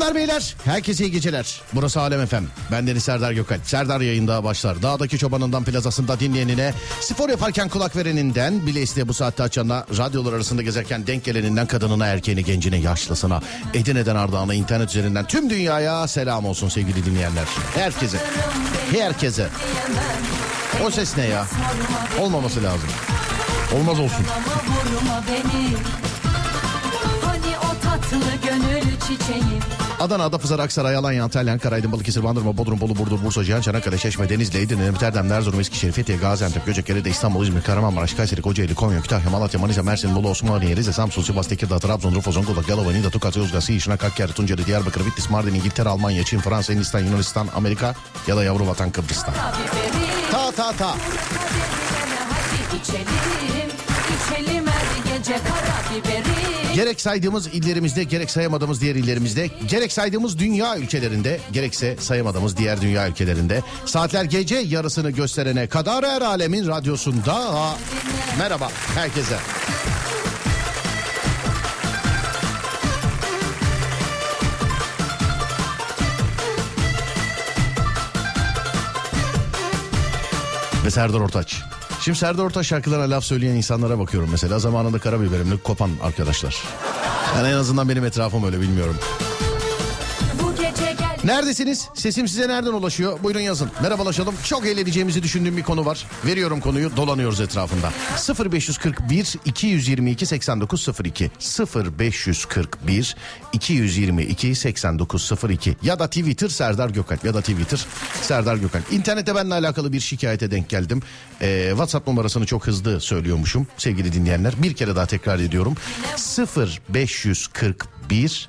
Hanımlar beyler herkese iyi geceler. Burası Alem Efem. Ben Deniz Serdar Gökalp. Serdar yayında başlar. Dağdaki çobanından plazasında dinleyenine, spor yaparken kulak vereninden, bile isteye bu saatte açanına, radyolar arasında gezerken denk geleninden kadınına, erkeğine, gencine, yaşlısına, Edirne'den Ardahan'a, internet üzerinden tüm dünyaya selam olsun sevgili dinleyenler. Herkese. Herkese. O ses ne ya? Olmaması lazım. Olmaz olsun. Adana, Adapazarı, Aksaray, Alanya, Antalya, Ankara, Aydın, Balıkesir, Bandırma, Bodrum, Bolu, Burdur, Bursa, Cihan, Çanakkale, Çeşme, Denizli, Edirne, Erdem, Erzurum, Eskişehir, Fethiye, Gaziantep, Göcekere, İstanbul, İzmir, Kahramanmaraş, Kayseri, Kocaeli, Konya, Kütahya, Malatya, Manisa, Mersin, Bolu, Osmaniye, Rize, Samsun, Sivas, Tekirdağ, Trabzon, Urfa, Zonguldak, Yalova, Niğde, Tokat, Yozgat, Siyişnak, Hakkari, Tunceli, Diyarbakır, Bitlis, Mardin, İngiltere, Almanya, Çin, Fransa, Hindistan, Yunanistan, Amerika ya da yavru vatan Kıbrıs'tan. Ta ta ta. içelim Gerek saydığımız illerimizde gerek sayamadığımız diğer illerimizde gerek saydığımız dünya ülkelerinde gerekse sayamadığımız diğer dünya ülkelerinde saatler gece yarısını gösterene kadar her alemin radyosunda merhaba herkese. Ve Serdar Ortaç. Şimdi Serdar Ortaç şarkılarına laf söyleyen insanlara bakıyorum mesela. Zamanında karabiberimle kopan arkadaşlar. Yani en azından benim etrafım öyle bilmiyorum. Neredesiniz? Sesim size nereden ulaşıyor? Buyurun yazın. Merhabalaşalım. Çok eğleneceğimizi düşündüğüm bir konu var. Veriyorum konuyu. Dolanıyoruz etrafında. 0541 222 8902 0541 222 8902 ya da Twitter Serdar Gökalp ya da Twitter Serdar Gökalp. İnternette benimle alakalı bir şikayete denk geldim. Ee, WhatsApp numarasını çok hızlı söylüyormuşum sevgili dinleyenler. Bir kere daha tekrar ediyorum. 0541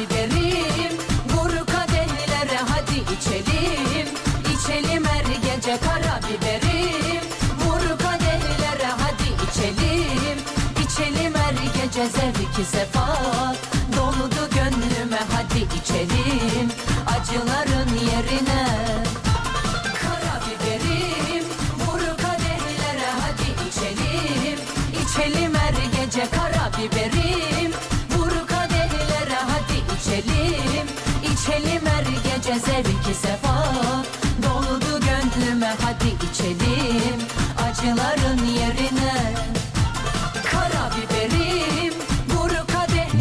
Biberim Vur kadehlere hadi içelim. İçelim her gece kara biberim Vur kadehlere hadi içelim. İçelim her gece zevki sefa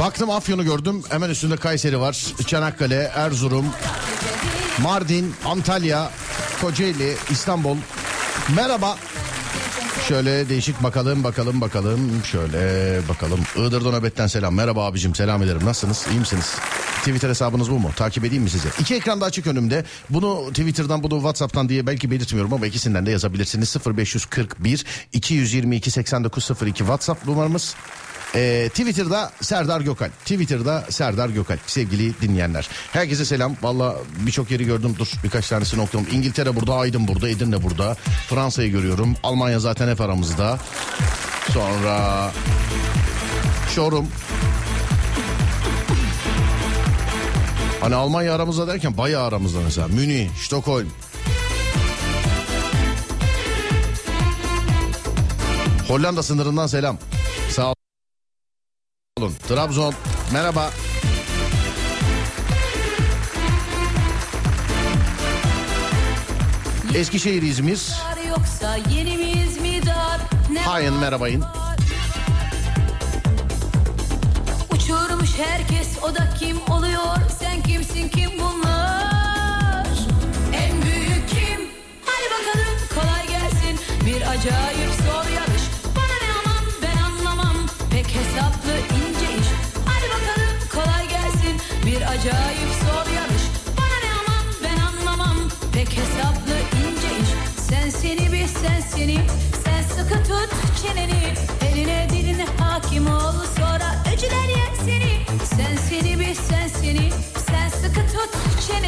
Baktım Afyon'u gördüm. Hemen üstünde Kayseri var. Çanakkale, Erzurum, Mardin, Antalya, Kocaeli, İstanbul. Merhaba. Şöyle değişik bakalım bakalım bakalım. Şöyle bakalım. Iğdır'da nöbetten selam. Merhaba abicim selam ederim. Nasılsınız? İyi misiniz? Twitter hesabınız bu mu? Takip edeyim mi sizi? İki ekranda açık önümde. Bunu Twitter'dan bunu Whatsapp'tan diye belki belirtmiyorum ama ikisinden de yazabilirsiniz. 0541 222 8902 WhatsApp numaramız. Ee, Twitter'da Serdar Gökal. Twitter'da Serdar Gökal. Sevgili dinleyenler. Herkese selam. Valla birçok yeri gördüm. Dur birkaç tanesini okuyalım. İngiltere burada, Aydın burada, Edirne burada. Fransa'yı görüyorum. Almanya zaten hep aramızda. Sonra Çorum. Hani Almanya aramızda derken bayağı aramızda mesela. Münih, Stockholm. Hollanda sınırından selam. Sağ olun. Trabzon. Merhaba. Eskişehir, İzmir. Hayın merhabayın. Uçurmuş herkes o da kim oluyor sen kimsin kim bunlar En büyük kim hadi bakalım kolay gelsin Bir acayip acayip zor yarış. Bana ne aman ben anlamam. Pek hesaplı ince iş. Sen seni bil sen seni. Sen sıkı tut çeneni. Eline diline hakim ol. Sonra öcüler yer seni. Sen seni bil sen seni. Sıkı tut çeneni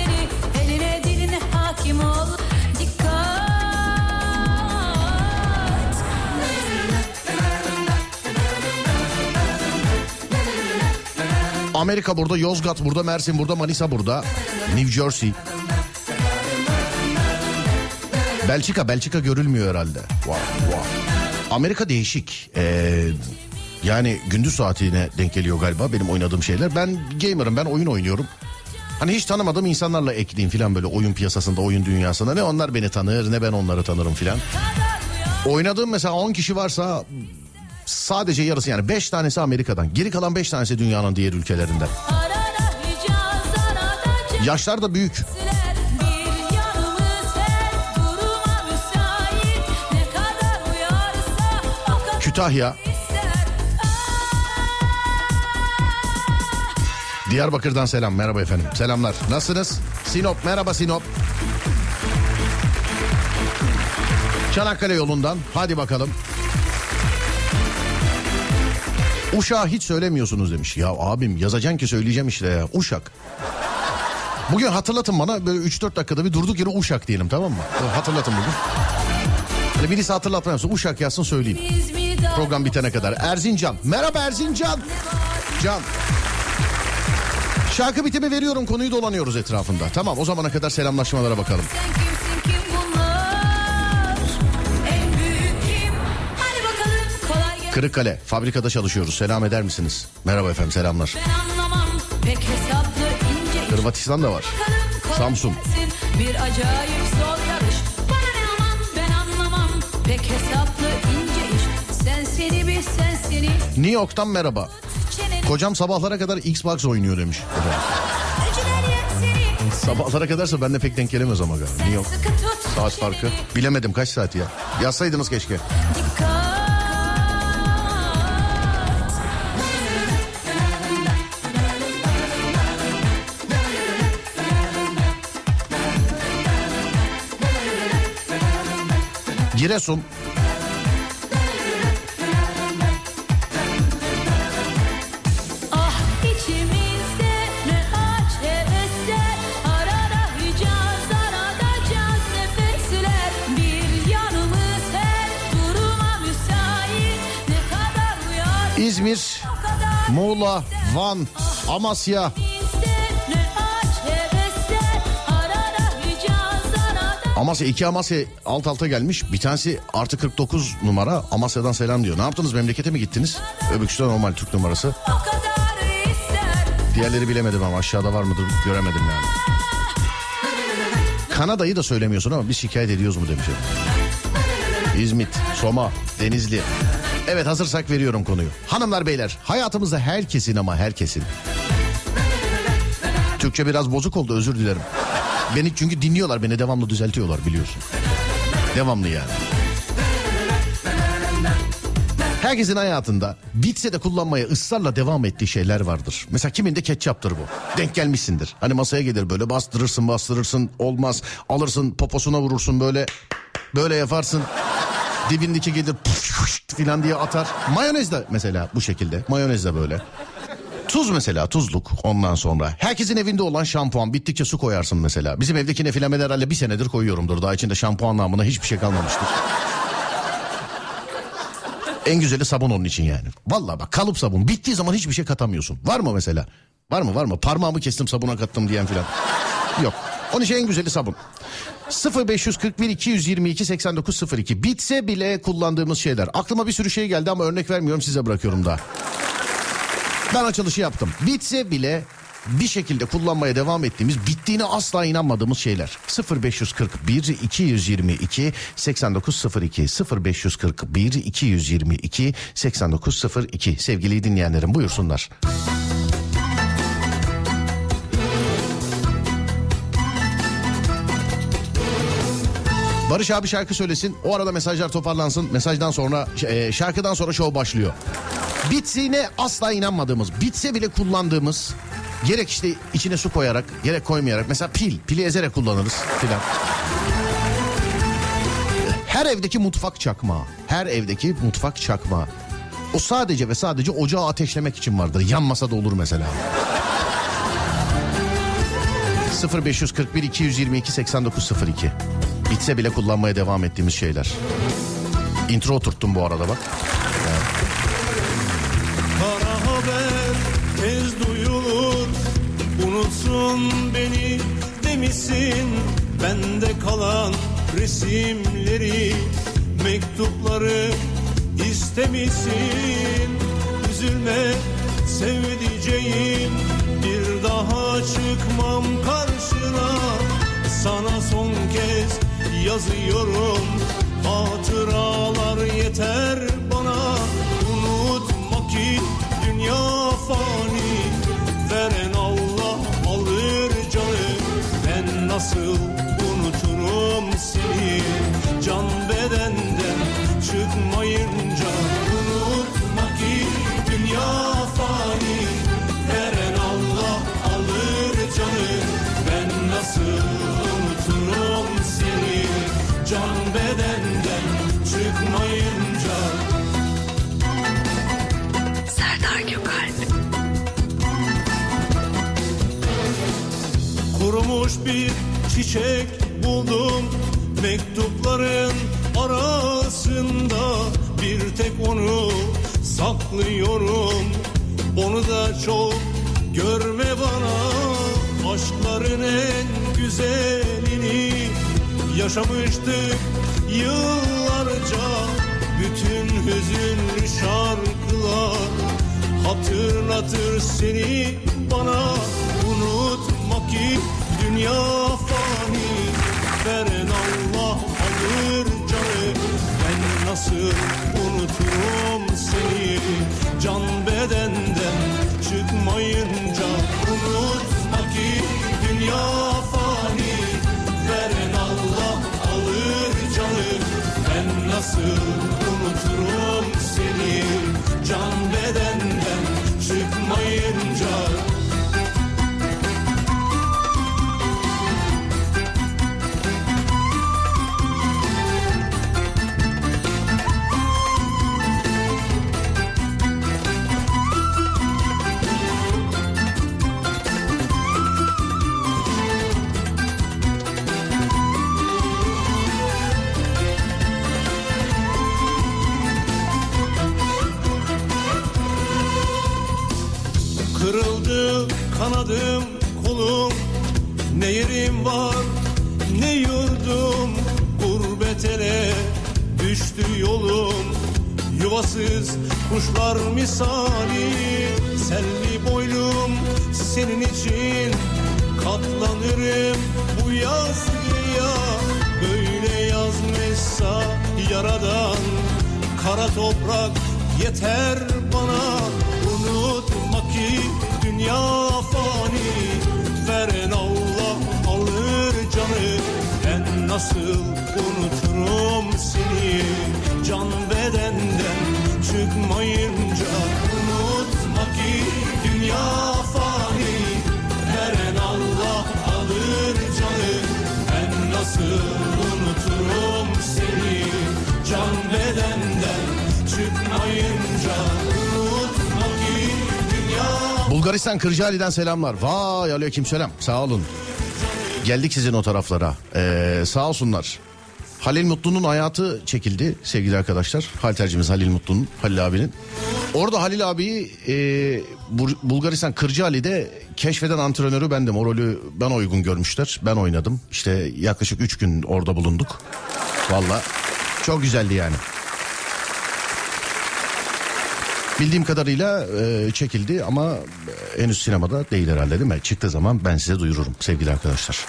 Amerika burada, Yozgat burada, Mersin burada, Manisa burada. New Jersey. Belçika, Belçika görülmüyor herhalde. Wow, wow. Amerika değişik. Ee, yani gündüz saatine denk geliyor galiba benim oynadığım şeyler. Ben gamer'ım, ben oyun oynuyorum. Hani hiç tanımadığım insanlarla ekleyeyim filan böyle oyun piyasasında, oyun dünyasında. Ne onlar beni tanır ne ben onları tanırım filan. Oynadığım mesela 10 kişi varsa sadece yarısı yani 5 tanesi Amerika'dan. Geri kalan 5 tanesi dünyanın diğer ülkelerinden. Yaşlar da büyük. Kütahya, ister Diyarbakır'dan selam. Merhaba efendim. Selamlar. Nasılsınız? Sinop. Merhaba Sinop. Çanakkale yolundan. Hadi bakalım. Uşağı hiç söylemiyorsunuz demiş. Ya abim yazacaksın ki söyleyeceğim işte ya. Uşak. Bugün hatırlatın bana böyle 3-4 dakikada bir durduk yere Uşak diyelim tamam mı? Hatırlatın bugün. Hani birisi hatırlatma yapsın. Uşak yazsın söyleyeyim. Program bitene kadar. Erzincan. Merhaba Erzincan. Can. Şarkı bitimi veriyorum konuyu dolanıyoruz etrafında. Tamam o zamana kadar selamlaşmalara bakalım. Kırıkkale fabrikada çalışıyoruz. Selam eder misiniz? Merhaba efendim selamlar. Anlamam hesaplı Hırvatistan da var. Kolay Samsun. Bir acayip zor yarış Bana ne aman ben anlamam Pek hesaplı ince iş Sen seni bil sen seni New York'tan merhaba. Kocam sabahlara kadar Xbox oynuyor demiş. Sabahlara kadarsa ben de pek denk gelemez ama galiba. New York saat farkı. Bilemedim kaç saat ya. Yazsaydınız keşke. Uyar İzmir, o kadar Muğla, Van, Amasya. Amasya iki Amasya alt alta gelmiş. Bir tanesi artı 49 numara Amasya'dan selam diyor. Ne yaptınız memlekete mi gittiniz? Öbüksü de normal Türk numarası. Diğerleri bilemedim ama aşağıda var mıdır göremedim yani. Kanada'yı da söylemiyorsun ama biz şikayet ediyoruz mu demiş. İzmit, Soma, Denizli. Evet hazırsak veriyorum konuyu. Hanımlar beyler hayatımızda herkesin ama herkesin. Türkçe biraz bozuk oldu özür dilerim. Beni çünkü dinliyorlar beni devamlı düzeltiyorlar biliyorsun. Devamlı yani. Herkesin hayatında bitse de kullanmaya ısrarla devam ettiği şeyler vardır. Mesela kiminde ketçaptır bu. Denk gelmişsindir. Hani masaya gelir böyle bastırırsın bastırırsın olmaz. Alırsın poposuna vurursun böyle böyle yaparsın. Dibindeki gelir filan diye atar. Mayonez de mesela bu şekilde. Mayonez de böyle. Tuz mesela tuzluk ondan sonra. Herkesin evinde olan şampuan bittikçe su koyarsın mesela. Bizim evdeki nefilemeler herhalde bir senedir koyuyorumdur. Daha içinde şampuan namına hiçbir şey kalmamıştır. En güzeli sabun onun için yani. Vallahi bak kalıp sabun bittiği zaman hiçbir şey katamıyorsun. Var mı mesela? Var mı var mı? Parmağımı kestim sabuna kattım diyen filan. Yok. Onun için en güzeli sabun. 0541 222 8902 bitse bile kullandığımız şeyler. Aklıma bir sürü şey geldi ama örnek vermiyorum size bırakıyorum daha. Ben açılışı yaptım. Bitse bile bir şekilde kullanmaya devam ettiğimiz bittiğine asla inanmadığımız şeyler. 0541 222 8902 0541 222 8902 sevgili dinleyenlerim buyursunlar. Barış abi şarkı söylesin. O arada mesajlar toparlansın. Mesajdan sonra e, şarkıdan sonra şov başlıyor. Bittiğine asla inanmadığımız, bitse bile kullandığımız gerek işte içine su koyarak, gerek koymayarak mesela pil, pili ezerek kullanırız filan. Her evdeki mutfak çakmağı, her evdeki mutfak çakmağı. O sadece ve sadece ocağı ateşlemek için vardır. Yanmasa da olur mesela. 0541 222 8902 Bitse bile kullanmaya devam ettiğimiz şeyler. Intro oturttum bu arada bak. Kara haber tez duyulur. Unutsun beni demişsin. Bende kalan resimleri Mektupları istemişsin. Üzülme sevdiceğim. Bir daha çıkmam karşına. Sana son kez yazıyorum. Hatıralar yeter bana. Unutma ki dünya fani bir çiçek buldum. Mektupların arasında Bir tek onu saklıyorum. Onu da çok görme bana. Aşkların en güzelini Yaşamıştık yıllarca. Bütün hüzünlü şarkılar Hatırlatır seni bana. Unutma ki dünya fani Veren Allah alır canı. Ben nasıl unuturum seni? Can bedenden çıkmayınca Unutma ki dünya fani. Veren Allah alır canı. Ben nasıl unuturum seni? Can bedenden misali Selvi boylum senin için. Katlanırım bu yazgıya Böyle yazmışsa yaradan. Kara toprak yeter bana Unutma ki dünya fani. Veren Allah alır canı Ben nasıl unuturum seni? Can bedenden çıkmayınca Unutma ki dünya fani Veren Allah alır canı Ben nasıl unuturum seni Can bedenden çıkmayınca Unutma ki dünya Bulgaristan Kırcaali'den selamlar. Vay aleyküm selam. Sağ olun. Geldik sizin o taraflara. Ee, sağ olsunlar. Halil Mutlu'nun hayatı çekildi sevgili arkadaşlar. Haltercimiz Halil Mutlu'nun, Halil abinin. Orada Halil abiyi e, Bulgaristan Kırcaali'de keşfeden antrenörü bendim. O rolü ben uygun görmüşler. Ben oynadım. İşte yaklaşık 3 gün orada bulunduk. Valla çok güzeldi yani. Bildiğim kadarıyla e, çekildi ama e, henüz sinemada değil herhalde değil mi? Çıktığı zaman ben size duyururum sevgili arkadaşlar.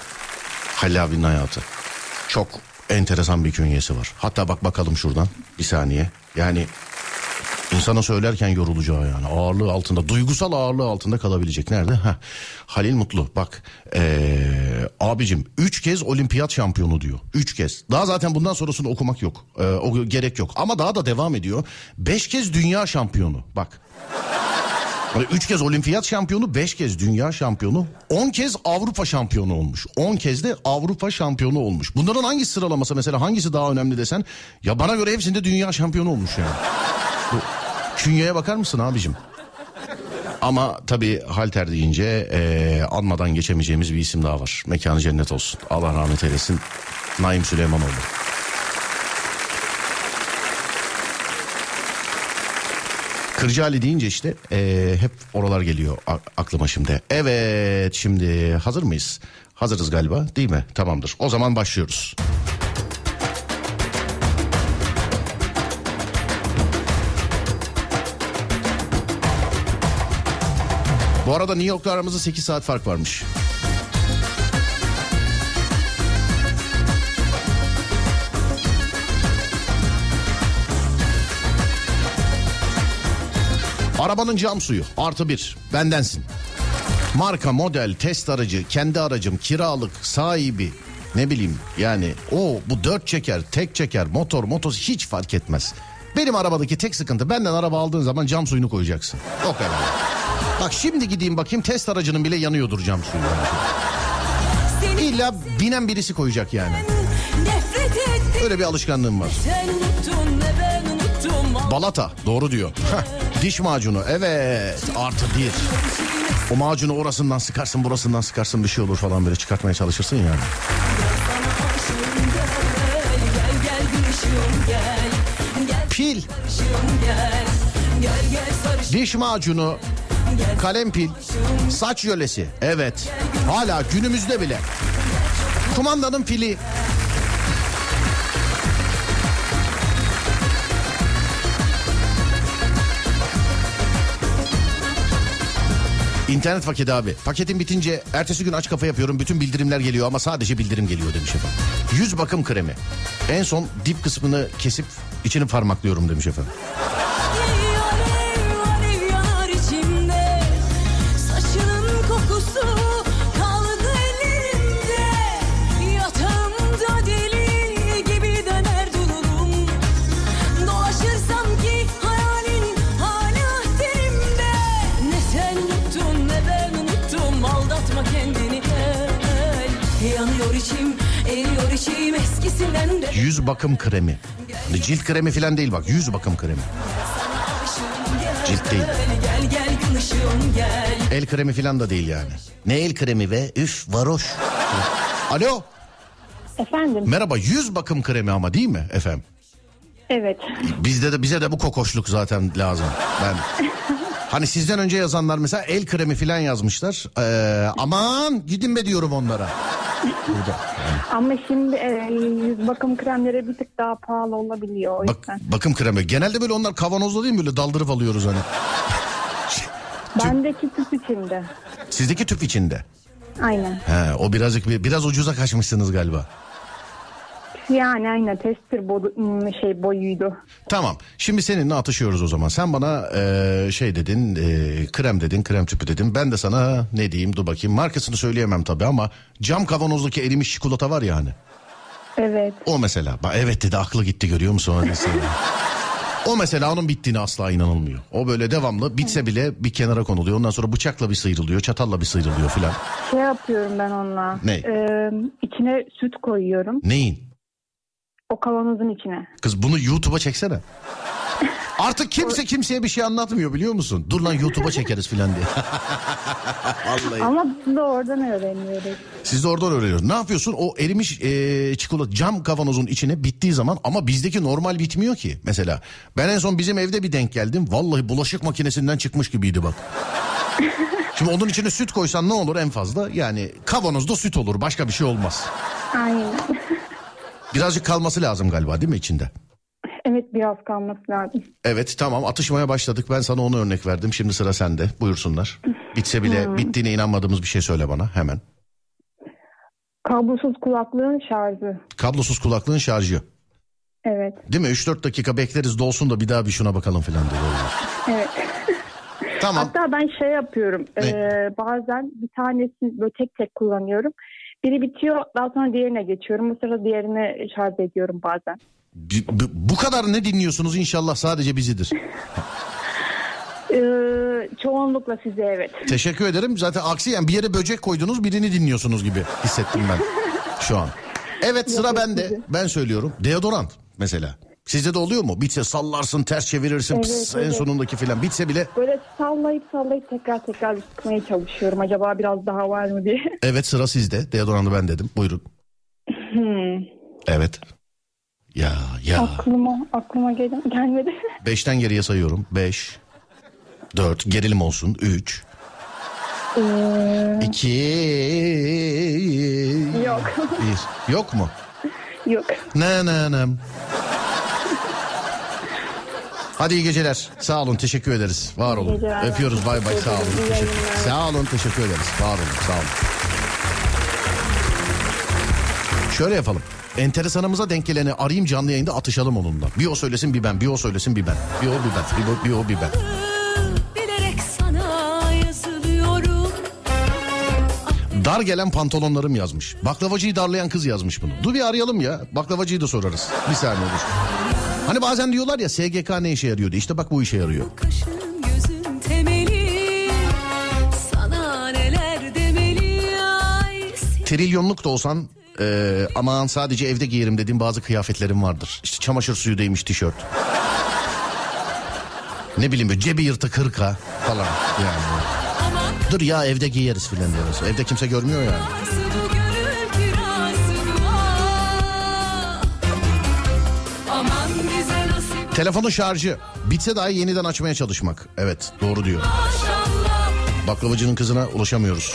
Halil abinin hayatı. Çok enteresan bir künyesi var. Hatta bak bakalım şuradan bir saniye. Yani insana söylerken yorulacağı yani ağırlığı altında duygusal ağırlığı altında kalabilecek. Nerede? Heh. Halil Mutlu bak ee, abicim 3 kez olimpiyat şampiyonu diyor. 3 kez. Daha zaten bundan sonrasını okumak yok. Ee, o gerek yok. Ama daha da devam ediyor. 5 kez dünya şampiyonu bak. Hani Üç kez olimpiyat şampiyonu, beş kez dünya şampiyonu, on kez Avrupa şampiyonu olmuş. On kez de Avrupa şampiyonu olmuş. Bunların hangi sıralaması mesela hangisi daha önemli desen? Ya bana göre hepsinde dünya şampiyonu olmuş yani. Bu künyeye bakar mısın abicim? Ama tabii halter deyince e, anmadan geçemeyeceğimiz bir isim daha var. Mekanı cennet olsun. Allah rahmet eylesin. Naim Süleymanoğlu. Kırcı Ali deyince işte e, hep oralar geliyor aklıma şimdi. Evet şimdi hazır mıyız? Hazırız galiba değil mi? Tamamdır. O zaman başlıyoruz. Bu arada New York'la aramızda 8 saat fark varmış. Arabanın cam suyu artı bir bendensin. Marka, model, test aracı, kendi aracım, kiralık, sahibi ne bileyim yani o bu dört çeker, tek çeker, motor, motos hiç fark etmez. Benim arabadaki tek sıkıntı benden araba aldığın zaman cam suyunu koyacaksın. O kadar. Bak şimdi gideyim bakayım test aracının bile yanıyordur cam suyu. Seni İlla binen birisi koyacak yani. Öyle bir alışkanlığım var. Balata doğru diyor. Heh, diş macunu evet artı bir. O macunu orasından sıkarsın burasından sıkarsın bir şey olur falan böyle çıkartmaya çalışırsın yani. Pil, diş macunu, kalem pil, saç jölesi evet. Hala günümüzde bile. Kumandanın pili. İnternet paketi abi. Paketin bitince ertesi gün aç kafa yapıyorum. Bütün bildirimler geliyor ama sadece bildirim geliyor demiş efendim. Yüz bakım kremi. En son dip kısmını kesip içini parmaklıyorum demiş efendim. Yüz bakım kremi. Cilt kremi falan değil bak yüz bakım kremi. Cilt değil. El kremi falan da değil yani. Ne el kremi ve üf varoş. Alo Efendim? merhaba yüz bakım kremi ama değil mi efendim? Evet. Bizde de bize de bu kokoşluk zaten lazım. Ben Hani sizden önce yazanlar mesela el kremi falan yazmışlar. Ee, aman gidin be diyorum onlara. Burada. Ama şimdi e, yüz bakım kremleri bir tık daha pahalı olabiliyor o Bak, yüzden. bakım kremi. Genelde böyle onlar kavanozda değil mi? Böyle daldırıp alıyoruz hani. Bendeki tüp içinde. Sizdeki tüp içinde. Aynen. He, o birazcık bir- biraz ucuza kaçmışsınız galiba. Yani aynen tester bodu, şey boyuydu. Tamam. Şimdi seninle atışıyoruz o zaman. Sen bana eee, şey dedin, eee, krem dedin, krem tüpü dedin. Ben de sana ne diyeyim dur bakayım. Markasını söyleyemem tabii ama cam kavanozdaki erimiş çikolata var ya hani. Evet. O mesela. Evet dedi aklı gitti görüyor musun? O mesela onun bittiğine asla inanılmıyor. O böyle devamlı bitse bile bir kenara konuluyor. Ondan sonra bıçakla bir sıyrılıyor, çatalla bir sıyrılıyor filan. Şey yapıyorum ben onunla. Ne? E, içine süt koyuyorum. Neyin? O kavanozun içine. Kız bunu YouTube'a çeksene. Artık kimse kimseye bir şey anlatmıyor biliyor musun? Dur lan YouTube'a çekeriz filan diye. Vallahi. Ama biz de oradan öğreniyoruz. Siz de oradan öğreniyorsunuz. Ne yapıyorsun? O erimiş e, çikolata cam kavanozun içine bittiği zaman ama bizdeki normal bitmiyor ki. Mesela ben en son bizim evde bir denk geldim. Vallahi bulaşık makinesinden çıkmış gibiydi bak. Şimdi onun içine süt koysan ne olur en fazla? Yani kavanozda süt olur başka bir şey olmaz. Aynen. Birazcık kalması lazım galiba değil mi içinde? evet biraz kalması lazım. Evet tamam atışmaya başladık. Ben sana onu örnek verdim. Şimdi sıra sende. Buyursunlar. Bitse bile bittiğine inanmadığımız bir şey söyle bana hemen. Kablosuz kulaklığın şarjı. Kablosuz kulaklığın şarjı. Evet. Değil mi? 3-4 dakika bekleriz dolsun da bir daha bir şuna bakalım falan diye. Evet. Tamam. Hatta ben şey yapıyorum. Ne? e, bazen bir tanesini böyle tek tek kullanıyorum. Biri bitiyor daha sonra diğerine geçiyorum. Bu sırada diğerini şarj ediyorum bazen. B- b- bu kadar ne dinliyorsunuz inşallah sadece bizidir. Ee, çoğunlukla size evet. Teşekkür ederim. Zaten aksi yani bir yere böcek koydunuz birini dinliyorsunuz gibi hissettim ben şu an. Evet sıra bende. Ben söylüyorum. Deodorant mesela. Sizde de oluyor mu? Bitse sallarsın ters çevirirsin Evet, pıs, en evet. sonundaki filan. Bitse bile Böyle sallayıp sallayıp tekrar tekrar sıkmaya çalışıyorum. Acaba biraz daha var mı diye. evet sıra sizde. Deodorantı ben dedim. Buyurun. Hmm. Evet. Ya ya. Aklıma aklıma gel gelmedi. Beşten geriye sayıyorum. Beş. Dört. Gerilim olsun. Üç. Ee, iki. Yok. Bir. Yok mu? Yok. Ne ne ne. Hadi iyi geceler. Sağ olun teşekkür ederiz. Var olun. geceler. Öpüyoruz bay bay sağ olun. Teşekkür- yayınlar. Sağ olun teşekkür ederiz. Var olun sağ olun. Şöyle yapalım. Enteresanımıza denk geleni arayayım canlı yayında atışalım onunla. Bir o söylesin bir ben, bir o söylesin bir ben. Bir o bir ben, bir o bir, o, bir ben. Dar gelen pantolonlarım yazmış. Baklavacıyı darlayan kız yazmış bunu. Dur bir arayalım ya. Baklavacıyı da sorarız. Bir saniye dur. Hani bazen diyorlar ya SGK ne işe yarıyordu? İşte bak bu işe yarıyor. Temeli ay Trilyonluk da olsan e, aman sadece evde giyerim dediğim bazı kıyafetlerim vardır. İşte çamaşır suyu değmiş tişört. ne bileyim böyle cebi yırtık hırka falan yani. Dur ya evde giyeriz filan diyoruz. Evde kimse görmüyor yani. Telefonun şarjı bitse dahi yeniden açmaya çalışmak. Evet doğru diyor. Baklavacının kızına ulaşamıyoruz.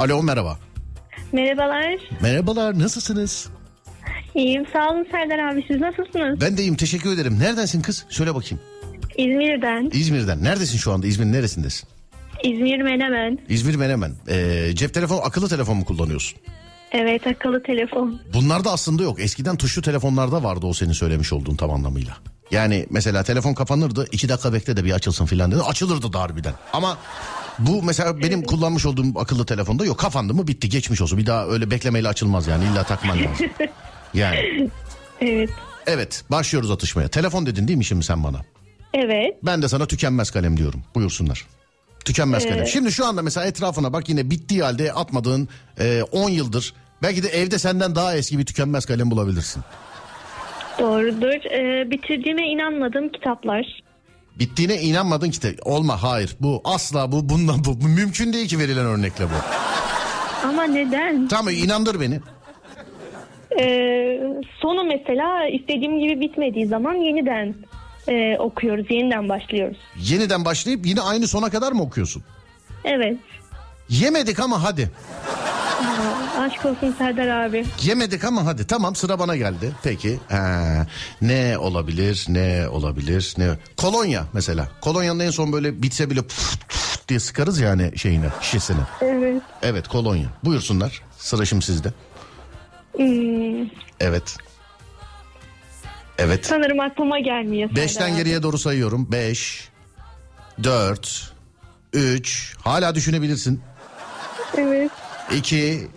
Alo merhaba. Merhabalar. Merhabalar nasılsınız? İyiyim. Sağ olun Serdar abi. Siz nasılsınız? Ben de iyiyim teşekkür ederim. Neredensin kız? Söyle bakayım. İzmir'den. İzmir'den. Neredesin şu anda? İzmir'in neresindesin? İzmir Menemen. İzmir Menemen. Ee, cep telefonu akıllı telefon mu kullanıyorsun? Evet akıllı telefon. Bunlarda aslında yok. Eskiden tuşlu telefonlarda vardı o senin söylemiş olduğun tam anlamıyla. Yani mesela telefon kapanırdı iki dakika bekle de bir açılsın filan dedi. Açılırdı da harbiden. Ama bu mesela benim kullanmış olduğum akıllı telefonda yok. Kapandı mı bitti geçmiş olsun. Bir daha öyle beklemeyle açılmaz yani illa takman lazım. Yani Evet. evet başlıyoruz atışmaya. Telefon dedin değil mi şimdi sen bana? Evet. Ben de sana tükenmez kalem diyorum. Buyursunlar. Tükenmez kalem. Şimdi şu anda mesela etrafına bak yine bittiği halde atmadığın e, 10 yıldır belki de evde senden daha eski bir tükenmez kalem bulabilirsin. Doğrudur. Ee, bitirdiğime inanmadığım kitaplar. Bittiğine inanmadın ki de olma hayır bu asla bu bundan bu, bu mümkün değil ki verilen örnekle bu. Ama neden? Tamam inandır beni. Ee, sonu mesela istediğim gibi bitmediği zaman yeniden e, okuyoruz. Yeniden başlıyoruz. Yeniden başlayıp yine aynı sona kadar mı okuyorsun? Evet. Yemedik ama hadi. Aşk olsun Serdar abi. Yemedik ama hadi tamam sıra bana geldi. Peki ha, ne olabilir ne olabilir ne kolonya mesela kolonyanın en son böyle bitse bile puf, puf diye sıkarız yani şeyine şişesine. Evet. Evet kolonya buyursunlar sıra şimdi sizde. Hmm, Evet. Evet. sanırım aklıma gelmiyor Beşten abi. geriye doğru sayıyorum. Beş, dört, üç. Hala düşünebilirsin. Evet. İki,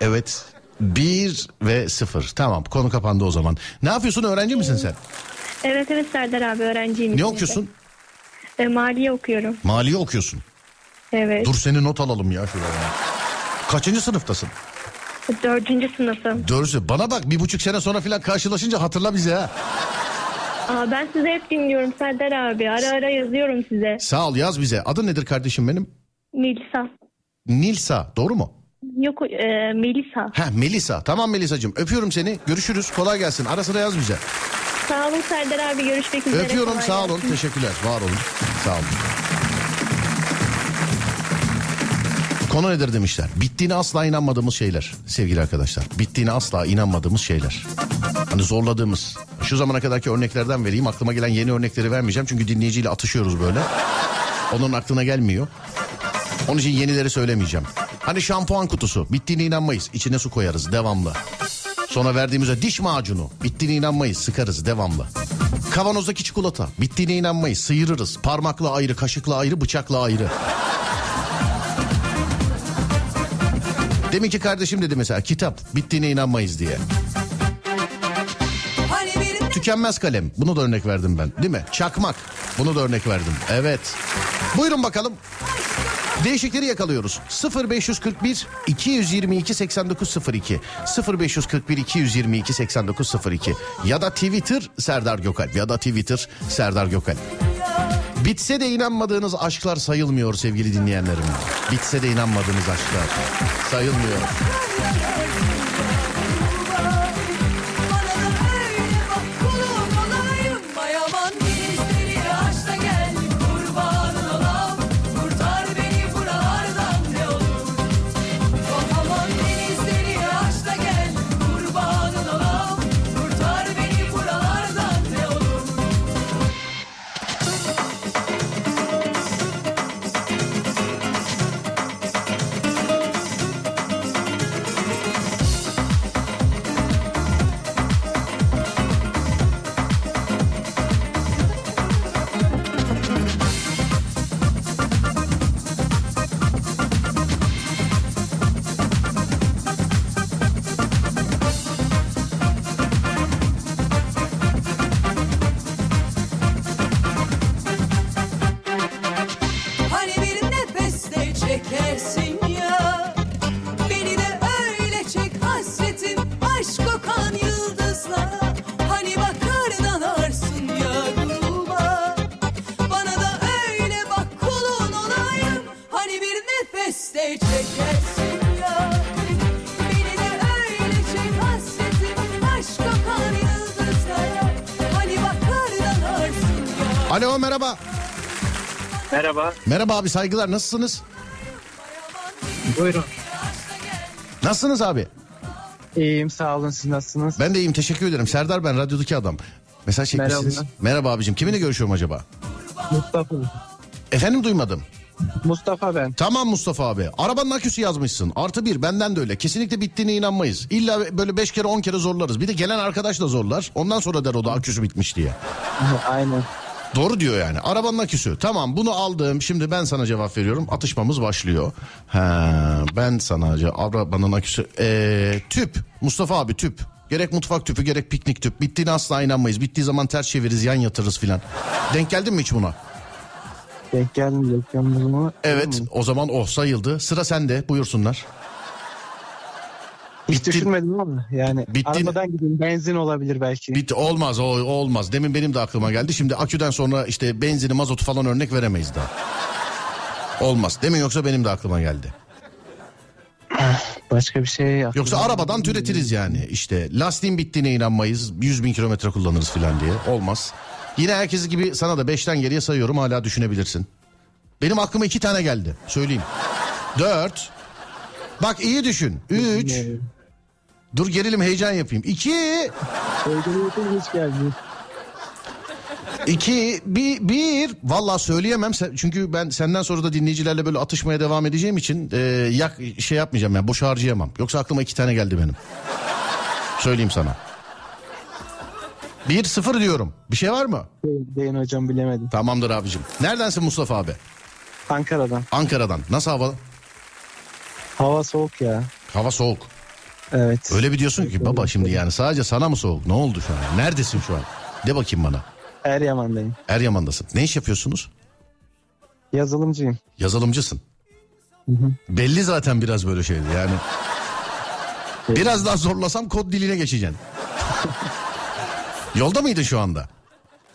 evet. Bir ve sıfır. Tamam konu kapandı o zaman. Ne yapıyorsun öğrenci misin sen? Evet evet Serdar abi öğrenciyim. Ne okuyorsun? E, maliye okuyorum. Maliye okuyorsun. Evet. Dur seni not alalım ya şuraya. Kaçıncı sınıftasın? Dördüncü sınıfım. Dördüncü. Bana bak bir buçuk sene sonra filan karşılaşınca hatırla bizi ha. Aa, ben sizi hep dinliyorum Serdar abi. Ara ara yazıyorum size. Sağ ol yaz bize. Adın nedir kardeşim benim? Melisa. Nilsa doğru mu? Yok e, Melisa. Ha Melisa. Tamam Melisacığım öpüyorum seni. Görüşürüz. Kolay gelsin. Ara sıra yaz bize. Sağ olun Serdar abi. Görüşmek üzere. Öpüyorum Kolay sağ gelsin. olun. Teşekkürler. Var olun. Sağ olun. Konu nedir demişler. Bittiğine asla inanmadığımız şeyler sevgili arkadaşlar. Bittiğine asla inanmadığımız şeyler. Hani zorladığımız. Şu zamana kadarki örneklerden vereyim. Aklıma gelen yeni örnekleri vermeyeceğim. Çünkü dinleyiciyle atışıyoruz böyle. Onun aklına gelmiyor. Onun için yenileri söylemeyeceğim. Hani şampuan kutusu. Bittiğine inanmayız. İçine su koyarız devamlı. Sonra verdiğimizde diş macunu. Bittiğine inanmayız. Sıkarız devamlı. Kavanozdaki çikolata. Bittiğine inanmayız. Sıyırırız. Parmakla ayrı, kaşıkla ayrı, bıçakla ayrı. Deminki kardeşim dedi mesela kitap bittiğine inanmayız diye. Tükenmez kalem. Bunu da örnek verdim ben. Değil mi? Çakmak. Bunu da örnek verdim. Evet. Buyurun bakalım. Değişikleri yakalıyoruz. 0541 222 8902 0541 222 8902 ya da Twitter Serdar Gökalp ya da Twitter Serdar Gökalp. Bitse de inanmadığınız aşklar sayılmıyor sevgili dinleyenlerim. Bitse de inanmadığınız aşklar sayılmıyor. Merhaba. Merhaba abi saygılar nasılsınız? Buyurun. Nasılsınız abi? İyiyim sağ olun siz nasılsınız? Ben de iyiyim teşekkür ederim. Serdar ben radyodaki adam. Mesaj çekmişsiniz. Merhaba. Merhaba abicim kiminle görüşüyorum acaba? Mustafa. Efendim duymadım. Mustafa ben. Tamam Mustafa abi. Arabanın aküsü yazmışsın. Artı bir benden de öyle. Kesinlikle bittiğine inanmayız. İlla böyle beş kere on kere zorlarız. Bir de gelen arkadaş da zorlar. Ondan sonra der o da aküsü bitmiş diye. Aynen. Doğru diyor yani. Arabanın aküsü. Tamam bunu aldım. Şimdi ben sana cevap veriyorum. Atışmamız başlıyor. Ha, ben sana arabanın aküsü. Ee, tüp. Mustafa abi tüp. Gerek mutfak tüpü gerek piknik tüp. Bittiğine asla inanmayız. Bittiği zaman ters çeviririz yan yatırırız filan. Denk geldin mi hiç buna? Denk geldim reklamlarıma. ama. Evet o zaman oh sayıldı. Sıra sende buyursunlar. Hiç Bitti. düşünmedim ama yani Bitti. arabadan gideyim benzin olabilir belki. Bitti olmaz o, olmaz. Demin benim de aklıma geldi. Şimdi aküden sonra işte benzini mazotu falan örnek veremeyiz daha. Olmaz. Demin yoksa benim de aklıma geldi. Başka bir şey yaptım. Yoksa arabadan türetiriz yani. İşte lastiğin bittiğine inanmayız. 100 bin kilometre kullanırız falan diye. Olmaz. Yine herkes gibi sana da 5'ten geriye sayıyorum hala düşünebilirsin. Benim aklıma iki tane geldi. Söyleyeyim. 4. Bak iyi düşün. 3. Dur gerilim heyecan yapayım. 2. Sevgili hiç geldi. İki, bir, bir. Valla söyleyemem çünkü ben senden sonra da dinleyicilerle böyle atışmaya devam edeceğim için e, yak şey yapmayacağım yani boş harcayamam. Yoksa aklıma iki tane geldi benim. Söyleyeyim sana. Bir sıfır diyorum. Bir şey var mı? Deyin hocam bilemedim. Tamamdır abicim. Neredensin Mustafa abi? Ankara'dan. Ankara'dan. Nasıl hava? Hava soğuk ya. Hava soğuk. Evet. Öyle bir diyorsun ki baba şimdi yani sadece sana mı soğuk? Ne oldu şu an? Neredesin şu an? De bakayım bana. Eryaman'dayım. Eryaman'dasın. Ne iş yapıyorsunuz? Yazılımcıyım. Yazılımcısın. Belli zaten biraz böyle şeydi yani. Biraz daha zorlasam kod diline geçeceksin. Yolda mıydın şu anda?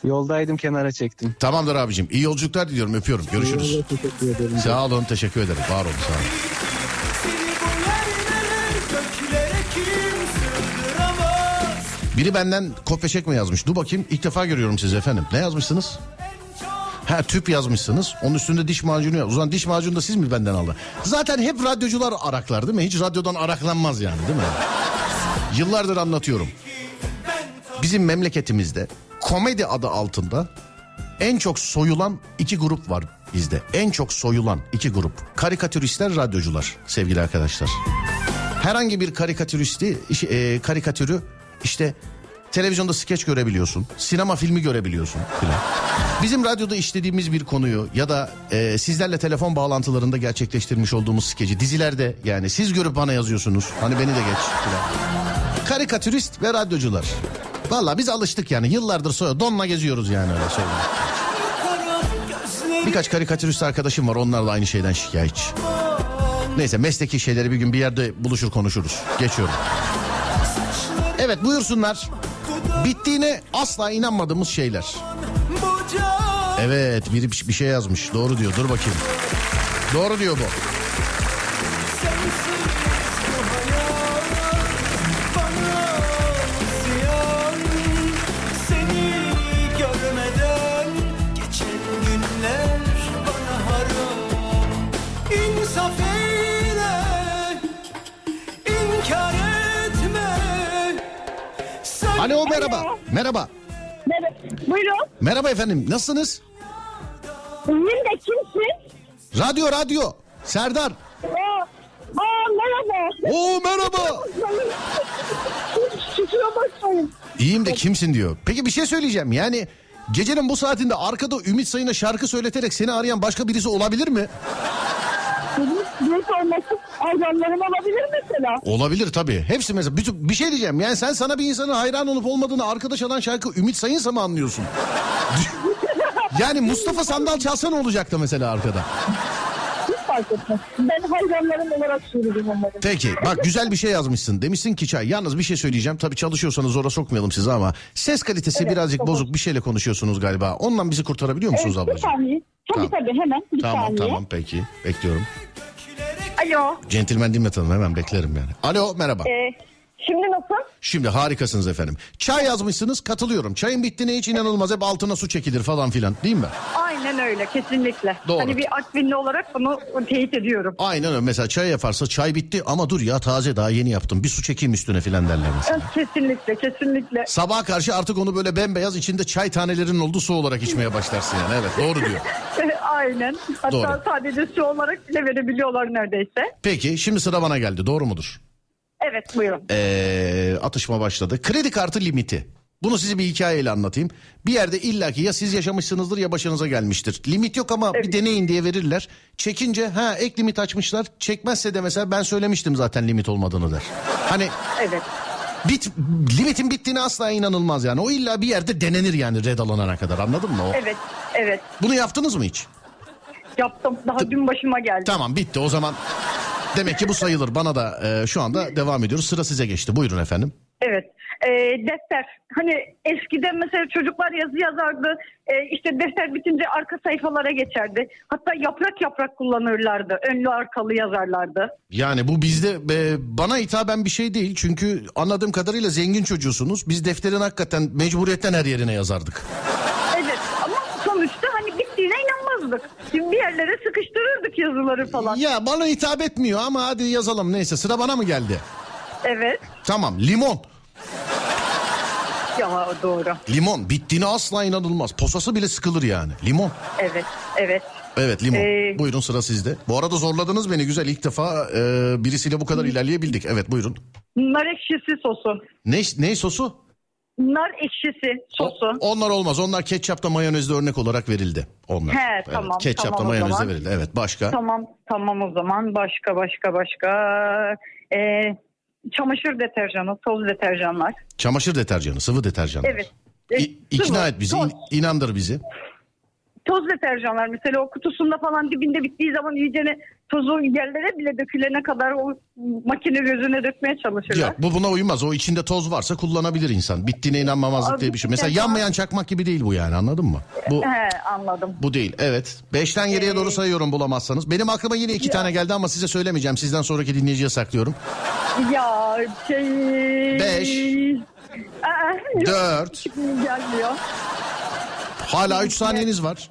Yoldaydım kenara çektim. Tamamdır abicim. İyi yolculuklar diliyorum. Öpüyorum. Görüşürüz. Sağ olun. Teşekkür ederim. Var olun. Sağ olun. Biri benden kopya çekme yazmış. Dur bakayım. İlk defa görüyorum sizi efendim. Ne yazmışsınız? Ha tüp yazmışsınız. Onun üstünde diş macunu yaz. Zaman diş macunu da siz mi benden aldı? Zaten hep radyocular araklar değil mi? Hiç radyodan araklanmaz yani değil mi? Yıllardır anlatıyorum. Bizim memleketimizde komedi adı altında en çok soyulan iki grup var bizde. En çok soyulan iki grup. Karikatüristler, radyocular sevgili arkadaşlar. Herhangi bir karikatüristi, e, karikatürü işte Televizyonda skeç görebiliyorsun. Sinema filmi görebiliyorsun filan. Bizim radyoda işlediğimiz bir konuyu ya da e, sizlerle telefon bağlantılarında gerçekleştirmiş olduğumuz skeci dizilerde yani siz görüp bana yazıyorsunuz. Hani beni de geç filan. Karikatürist ve radyocular. Valla biz alıştık yani yıllardır sonra donla geziyoruz yani öyle söyleyeyim. Birkaç karikatürist arkadaşım var onlar da aynı şeyden şikayetçi. Neyse mesleki şeyleri bir gün bir yerde buluşur konuşuruz. Geçiyorum. Evet buyursunlar. Bittiğine asla inanmadığımız şeyler. Evet biri bir şey yazmış. Doğru diyor. Dur bakayım. Doğru diyor bu. Alo merhaba. Merhaba. Evet. Buyurun. Merhaba efendim. Nasılsınız? İyiyim de kimsin? Radyo radyo. Serdar. Aa, aa merhaba. Oo merhaba. Kusura bakmayın. İyiyim de kimsin diyor. Peki bir şey söyleyeceğim. Yani gecenin bu saatinde arkada Ümit Sayın'a şarkı söyleterek seni arayan başka birisi olabilir mi? Büyük olması hayranlarım olabilir mesela. Olabilir tabii. Hepsi mesela. Bütün, bir şey diyeceğim. Yani sen sana bir insanın hayran olup olmadığını arkadaş alan şarkı Ümit Sayın'sa mı anlıyorsun? yani Mustafa Sandal çalsa ne olacaktı mesela arkada? Fark etmez. Ben hayranlarım olarak söyledim onları. Peki bak güzel bir şey yazmışsın. Demişsin ki çay. Yalnız bir şey söyleyeceğim. Tabii çalışıyorsanız zora sokmayalım sizi ama ses kalitesi Evet, birazcık olur. bozuk bir şeyle konuşuyorsunuz galiba. Ondan bizi kurtarabiliyor musunuz Evet, bir ablacığım? saniye. Tabii Tamam. tabii hemen bir Tamam saniye. tamam peki. Bekliyorum. Alo. Centilmen Dimmet Hanım hemen beklerim yani. Alo merhaba. Ee, şimdi nasıl? Şimdi harikasınız efendim. Çay yazmışsınız katılıyorum. Çayın bittiğine hiç inanılmaz hep altına su çekilir falan filan değil mi? Aynen öyle kesinlikle. Doğru. Hani bir Artvinli olarak bunu teyit ediyorum. Aynen öyle. Mesela çay yaparsa çay bitti ama dur ya taze daha yeni yaptım. Bir su çekeyim üstüne filan derler mesela. Kesinlikle kesinlikle. Sabaha karşı artık onu böyle bembeyaz içinde çay tanelerinin olduğu su olarak içmeye başlarsın yani. Evet doğru diyor. Aynen. Hatta Doğru. sadece su olarak bile verebiliyorlar neredeyse. Peki şimdi sıra bana geldi doğru mudur? Evet buyurun. Ee, atışma başladı. Kredi kartı limiti. Bunu size bir hikayeyle anlatayım. Bir yerde illaki ya siz yaşamışsınızdır ya başınıza gelmiştir. Limit yok ama bir deneyin diye verirler. Çekince ha ek limit açmışlar. Çekmezse de mesela ben söylemiştim zaten limit olmadığını der. Hani Evet. bit, limitin bittiğine asla inanılmaz yani. O illa bir yerde denenir yani red alınana kadar anladın mı? O? Evet. Evet. Bunu yaptınız mı hiç? Yaptım. Daha dün başıma geldi. Tamam bitti o zaman. Demek ki bu sayılır. Bana da e, şu anda devam ediyoruz. Sıra size geçti. Buyurun efendim. Evet. Ee, defter. Hani eskiden mesela çocuklar yazı yazardı. Ee, işte defter bitince arka sayfalara geçerdi. Hatta yaprak yaprak kullanırlardı. Önlü arkalı yazarlardı. Yani bu bizde e, bana hitaben bir şey değil. Çünkü anladığım kadarıyla zengin çocuğusunuz. Biz defterin hakikaten mecburiyetten her yerine yazardık. Evet ama sonuçta hani bittiğine inanmazdık. Şimdi bir yerlere sıkıştırırdık yazıları falan. Ya bana hitap etmiyor ama hadi yazalım neyse. Sıra bana mı geldi? Evet. Tamam limon. Ya doğru. Limon bittiğine asla inanılmaz. Posası bile sıkılır yani. Limon. Evet. Evet. Evet limon. Ee, Buyurun sıra sizde. Bu arada zorladınız beni güzel. İlk defa e, birisiyle bu kadar ilerleyebildik. Evet buyurun. Nar ekşisi sosu. Ne, ne sosu? Nar ekşisi sosu. O- onlar olmaz. Onlar ketçapta mayonezde örnek olarak verildi. Onlar. He, Evet, tamam, ketçapta tamam mayonezde verildi. Evet başka. Tamam tamam o zaman başka başka başka. Ee, çamaşır deterjanı, toz deterjanlar. Çamaşır deterjanı, sıvı deterjanlar. Evet. Ee, İ- ikna et bizi, Toz, in- inandır bizi. toz deterjanlar mesela o kutusunda falan dibinde bittiği zaman iyicene tozu yerlere bile dökülene kadar o makine gözüne dökmeye çalışırlar. Yok bu buna uymaz. O içinde toz varsa kullanabilir insan. Bittiğine inanmamazlık Abi, diye bir şey. Mesela yanmayan çakmak gibi değil bu yani anladın mı? Bu He anladım. bu değil. Evet. Beşten geriye Ee, doğru sayıyorum bulamazsanız. Benim aklıma yine iki tane geldi ama size söylemeyeceğim. Sizden sonraki dinleyiciye saklıyorum. Ya şey... Beş. Aa, Dört. Gelmiyor. Hala üç saniyeniz var.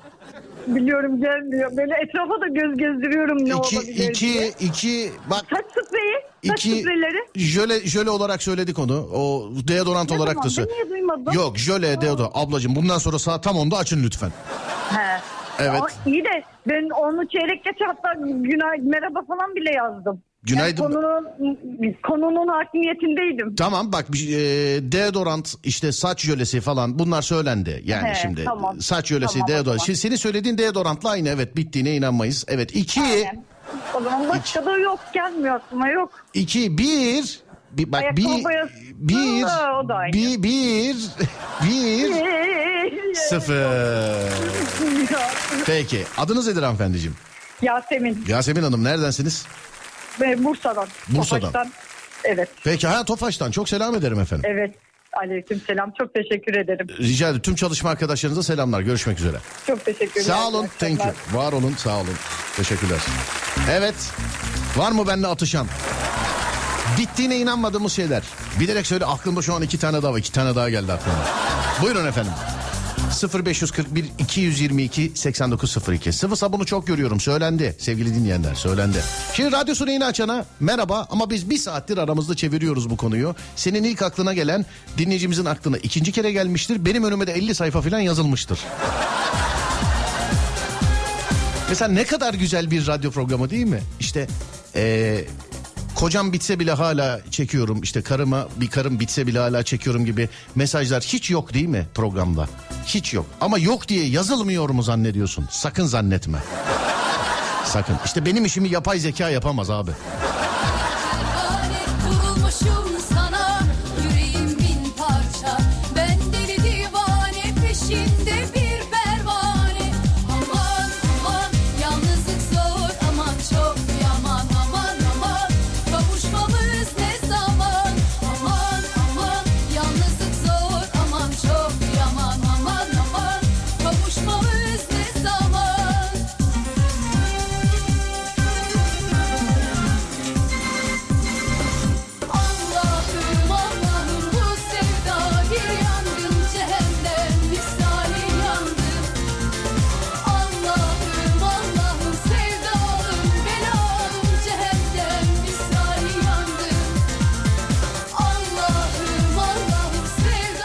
Biliyorum gelmiyor. Böyle etrafa da göz gezdiriyorum ne İki, olabilir iki, diye. iki, bak Saç spreyi, saç İki spreyleri. jöle, jöle olarak söyledik onu. O deodorant Ne olarak zaman? da söyle. Ben niye duymadım? Yok jöle deodorant. Ablacığım bundan sonra saat tam onda açın lütfen. He. Evet. Aa, iyi de ben onu çeyrek geçe hatta günah merhaba falan bile yazdım. Günaydın. Konunun, konunun hakimiyetindeydim. Tamam bak e, deodorant işte saç jölesi falan bunlar söylendi. Yani He, şimdi tamam. saç jölesi Tamam, deodorant. zaman. Şimdi senin söylediğin deodorantla aynı evet bittiğine inanmayız. Evet iki Aynen. O zaman başka da yok gelmiyor aklıma yok. iki bir bir bak Ayakkabı bir bir Ha, o da aynı. bir bir bir sıfır. Peki adınız nedir hanımefendiciğim? Yasemin Yasemin Hanım neredensiniz? Ve Bursa'dan. Bursa'dan. Tofaş'tan. Evet Peki ha Tofaş'tan çok selam ederim efendim. evet. Aleyküm selam. Çok teşekkür ederim. Rica ederim tüm çalışma arkadaşlarınıza selamlar görüşmek üzere. Çok teşekkür ederim. Sağ olun, thank you. Var olun, sağ olun. Teşekkürler. Evet, var mı benimle atışan? Bittiğine inanmadığımız şeyler. Bilerek söyle aklımda şu an iki tane daha var. iki tane daha geldi aklıma. Buyurun efendim. 0541 222 8902 sıvı sabunu çok görüyorum söylendi sevgili dinleyenler söylendi. Şimdi radyosunu yeni açana merhaba ama biz bir saattir aramızda çeviriyoruz bu konuyu. Senin ilk aklına gelen dinleyicimizin aklına ikinci kere gelmiştir. Benim önüme de 50 sayfa falan yazılmıştır. Mesela ne kadar güzel bir radyo programı değil mi? İşte eee kocam bitse bile hala çekiyorum. İşte karıma bir karım bitse bile hala çekiyorum gibi mesajlar hiç yok değil mi programda? Hiç yok. Ama yok diye yazılmıyor mu zannediyorsun? Sakın zannetme. Sakın. İşte benim işimi yapay zeka yapamaz abi.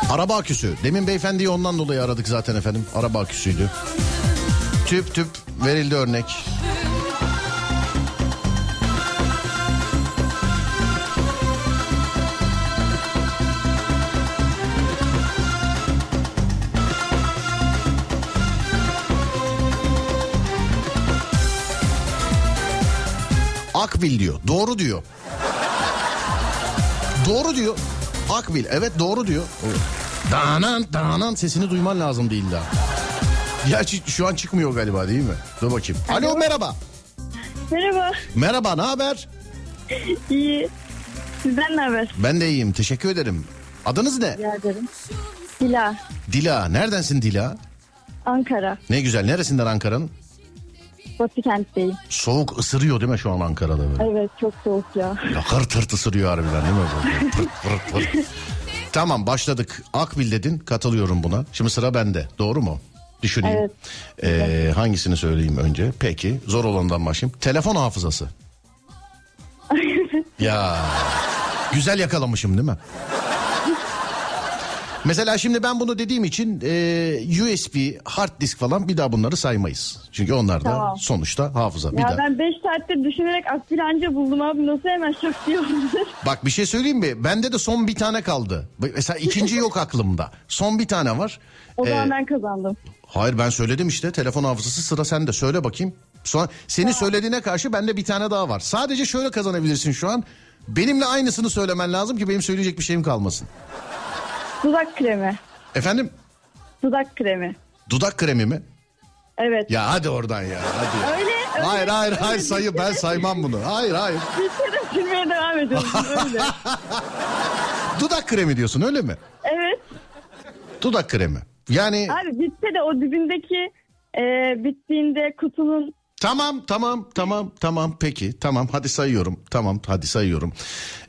Araba aküsü. Demin beyefendiyi ondan dolayı aradık zaten efendim. Araba aküsüydü. Tüp tüp verildi örnek. Akbil diyor. Doğru diyor. Doğru diyor. Akbil. Evet doğru diyor. Danan danan sesini duyman lazım değil daha. Gerçi şu an çıkmıyor galiba değil mi? Dur bakayım. Alo merhaba. Merhaba. Merhaba ne haber? İyi. Sizden ne haber? Ben de iyiyim teşekkür ederim. Adınız ne? Rica ederim. Dila. Dila. Neredensin Dila? Ankara. Ne güzel. Neresinden Ankara'nın? Batı kentteyim. Soğuk ısırıyor değil mi şu an Ankara'da böyle? Evet çok soğuk ya. Yakar tırt ısırıyor harbiden değil mi? Böyle Tırt tırt tırt. tamam başladık. Akbil dedin katılıyorum buna. Şimdi sıra bende doğru mu? Düşüneyim. Evet. Ee, hangisini söyleyeyim önce? Peki zor olandan başlayayım. Telefon hafızası. ya güzel yakalamışım değil mi? Mesela şimdi ben bunu dediğim için e, USB, hard disk falan bir daha bunları saymayız. Çünkü onlar da Tamam. sonuçta hafıza. bir Ya daha. ben 5 saattir düşünerek aspiranca buldum abi. Nasıl hemen şak diye oldu? Bak bir şey söyleyeyim mi? Bende de son bir tane kaldı. Mesela ikinci yok aklımda. Son bir tane var. O Ee, zaman ben kazandım. Hayır ben söyledim işte telefon hafızası sıra sende söyle bakayım. Sonra senin söylediğine karşı bende bir tane daha var. Sadece şöyle kazanabilirsin şu an. Benimle aynısını söylemen lazım ki benim söyleyecek bir şeyim kalmasın. Dudak kremi. Efendim Dudak kremi. dudak kremi mi? Evet. Ya hadi oradan ya hadi. Öyle. öyle Hayır hayır öyle hayır sayı ben saymam bunu. Hayır hayır. Düşünerek gülmeye devam ediyorsun öyle. Dudak kremi diyorsun öyle mi? Evet. Dudak kremi. Yani Abi bitse de o dibindeki e, bittiğinde kutunun Tamam tamam tamam tamam peki tamam hadi sayıyorum tamam hadi sayıyorum.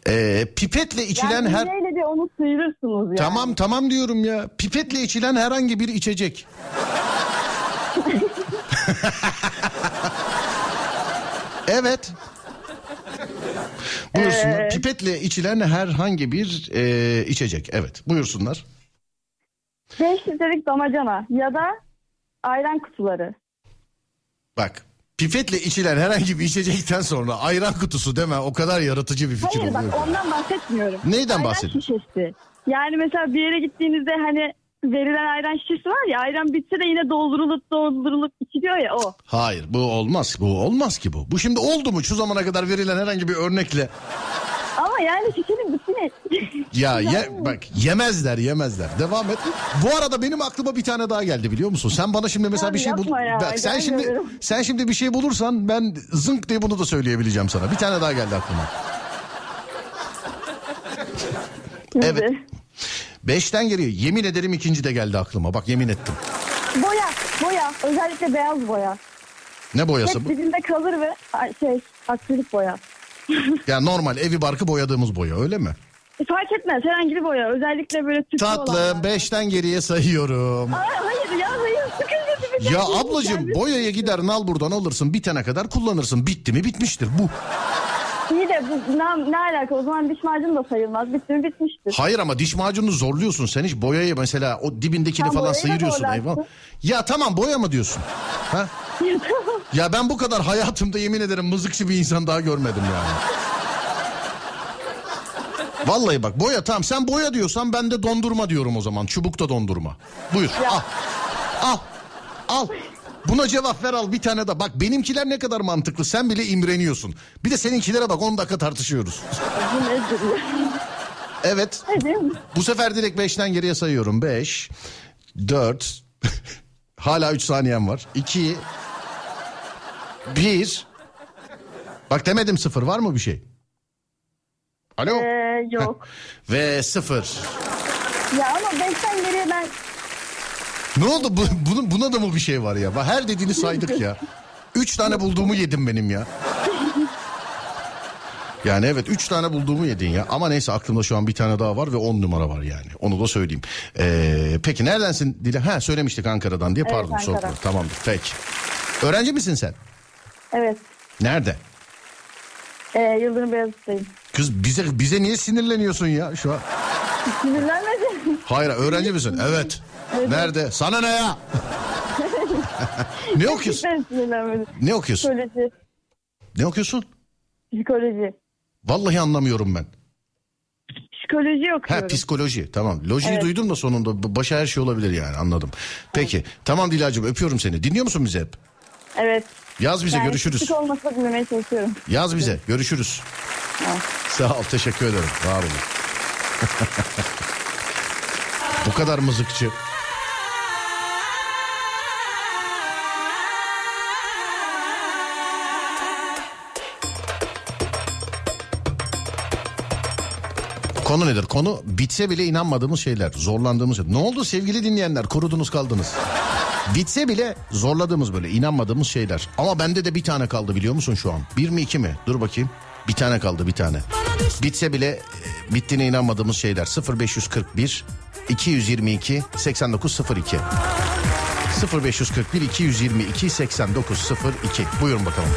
Ee, pipetle içilen yani her iğneyle de onu sıyırırsınız yani. tamam tamam diyorum ya pipetle içilen herhangi bir içecek. evet. Buyursunlar. Ee, Pipetle içilen herhangi bir e, içecek. Evet. Buyursunlar. 5 litrelik damacana ya da ayran kutuları. Bak Pipetle içilen herhangi bir içecekten sonra ayran kutusu deme o kadar yaratıcı bir fikir Hayır bak oluyor. ondan bahsetmiyorum. Neyden ayran bahsediyorsun? şişesi. Yani mesela bir yere gittiğinizde hani verilen ayran şişesi var ya ayran bitse de yine doldurulup doldurulup içiliyor ya o. Hayır bu olmaz bu olmaz ki bu. Bu şimdi oldu mu şu zamana kadar verilen herhangi bir örnekle Ama yani şişenin bütünü. Ya ye, bak yemezler yemezler. Devam et. Bu arada benim aklıma bir tane daha geldi biliyor musun? Sen bana şimdi mesela Abi bir şey bul. ya, Bak, sen şimdi sen şimdi bir şey bulursan ben zınk diye bunu da söyleyebileceğim sana. Bir tane daha geldi aklıma. Evet. Beşten geriye yemin ederim ikinci de geldi aklıma. Bak yemin ettim. Boya, boya. Özellikle beyaz boya. Ne boyası Hep bu? dibinde kalır ve şey akrilik boya. Yani normal evi barkı boyadığımız boya öyle mi? E, Fark etmez herhangi bir boya. Özellikle böyle tüplü Tatlım olanlar. beşten geriye sayıyorum. Ay, hayır ya hayır sıkıntı bir Ya ablacığım boyaya gider nal buradan alırsın bitene kadar kullanırsın. Bitti mi bitmiştir bu. İyi de bu ne, ne alaka o zaman diş macunu da sayılmaz. Bitti mi bitmiştir. Hayır ama diş macununu zorluyorsun. Sen hiç boyayı mesela o dibindekini Sen falan boyayı da sıyırıyorsun. zorlarsın. Eyvah. Ya tamam boya mı diyorsun? Ha? Ya ben bu kadar hayatımda yemin ederim mızıkçı bir insan daha görmedim yani. Vallahi bak boya tamam sen boya diyorsan ben de dondurma diyorum o zaman. Çubukta dondurma. Buyur al. Al. Al. Buna cevap ver al bir tane de. Bak benimkiler ne kadar mantıklı. Sen bile imreniyorsun. Bir de seninkilere bak 10 dakika tartışıyoruz. Evet. Bu sefer direkt 5'ten geriye sayıyorum. 5, 4, hala 3 saniyem var. 2, 1. Bak demedim sıfır var mı bir şey? Alo? Ee, yok. Ve sıfır. ya ama beşten geriye ben Ne oldu? Bu, bunun, buna da mı bir şey var ya? Her dediğini saydık ya. 3 tane bulduğumu yedim benim ya. Yani evet 3 tane bulduğumu yedin ya. Ama neyse aklımda şu an bir tane daha var ve 10 numara var yani. Onu da söyleyeyim. Ee, peki neredensin Dile? Ha söylemiştik Ankara'dan diye Evet, pardon Ankara. sordum. Tamamdır peki. Öğrenci misin sen? evet Nerede? e, Yıldırım Beyazıt'tayım. Kız bize bize niye sinirleniyorsun ya şu an? Sinirlenmedim. Hayır öğrenci misin? Evet. Nerede? Sana ne ya? ne okuyorsun? Ne okuyorsun? Psikoloji. Ne okuyorsun? Psikoloji. Vallahi anlamıyorum ben. Psikoloji Ha okuyorum. psikoloji tamam. Lojiyi Evet. duydum da sonunda başa her şey olabilir yani anladım. Peki tamam Dilacığım öpüyorum seni. Dinliyor musun bizi hep? evet. Yaz bize Yani görüşürüz. Küçük olmasa dinlemeye çalışıyorum. Yaz bize görüşürüz. Sağ ol teşekkür ederim. Var olun. Bu kadar mızıkçı. Konu nedir? Konu bitse bile inanmadığımız şeyler, zorlandığımız şeyler. Ne oldu sevgili dinleyenler? Korudunuz kaldınız. Bitse bile zorladığımız böyle inanmadığımız şeyler. Ama bende de bir tane kaldı biliyor musun şu an? Bir mi iki mi? Dur bakayım. Bir tane kaldı bir tane. Bitse bile e, bittiğine inanmadığımız şeyler. 0541 222 8902 0541 222 8902 Buyurun bakalım.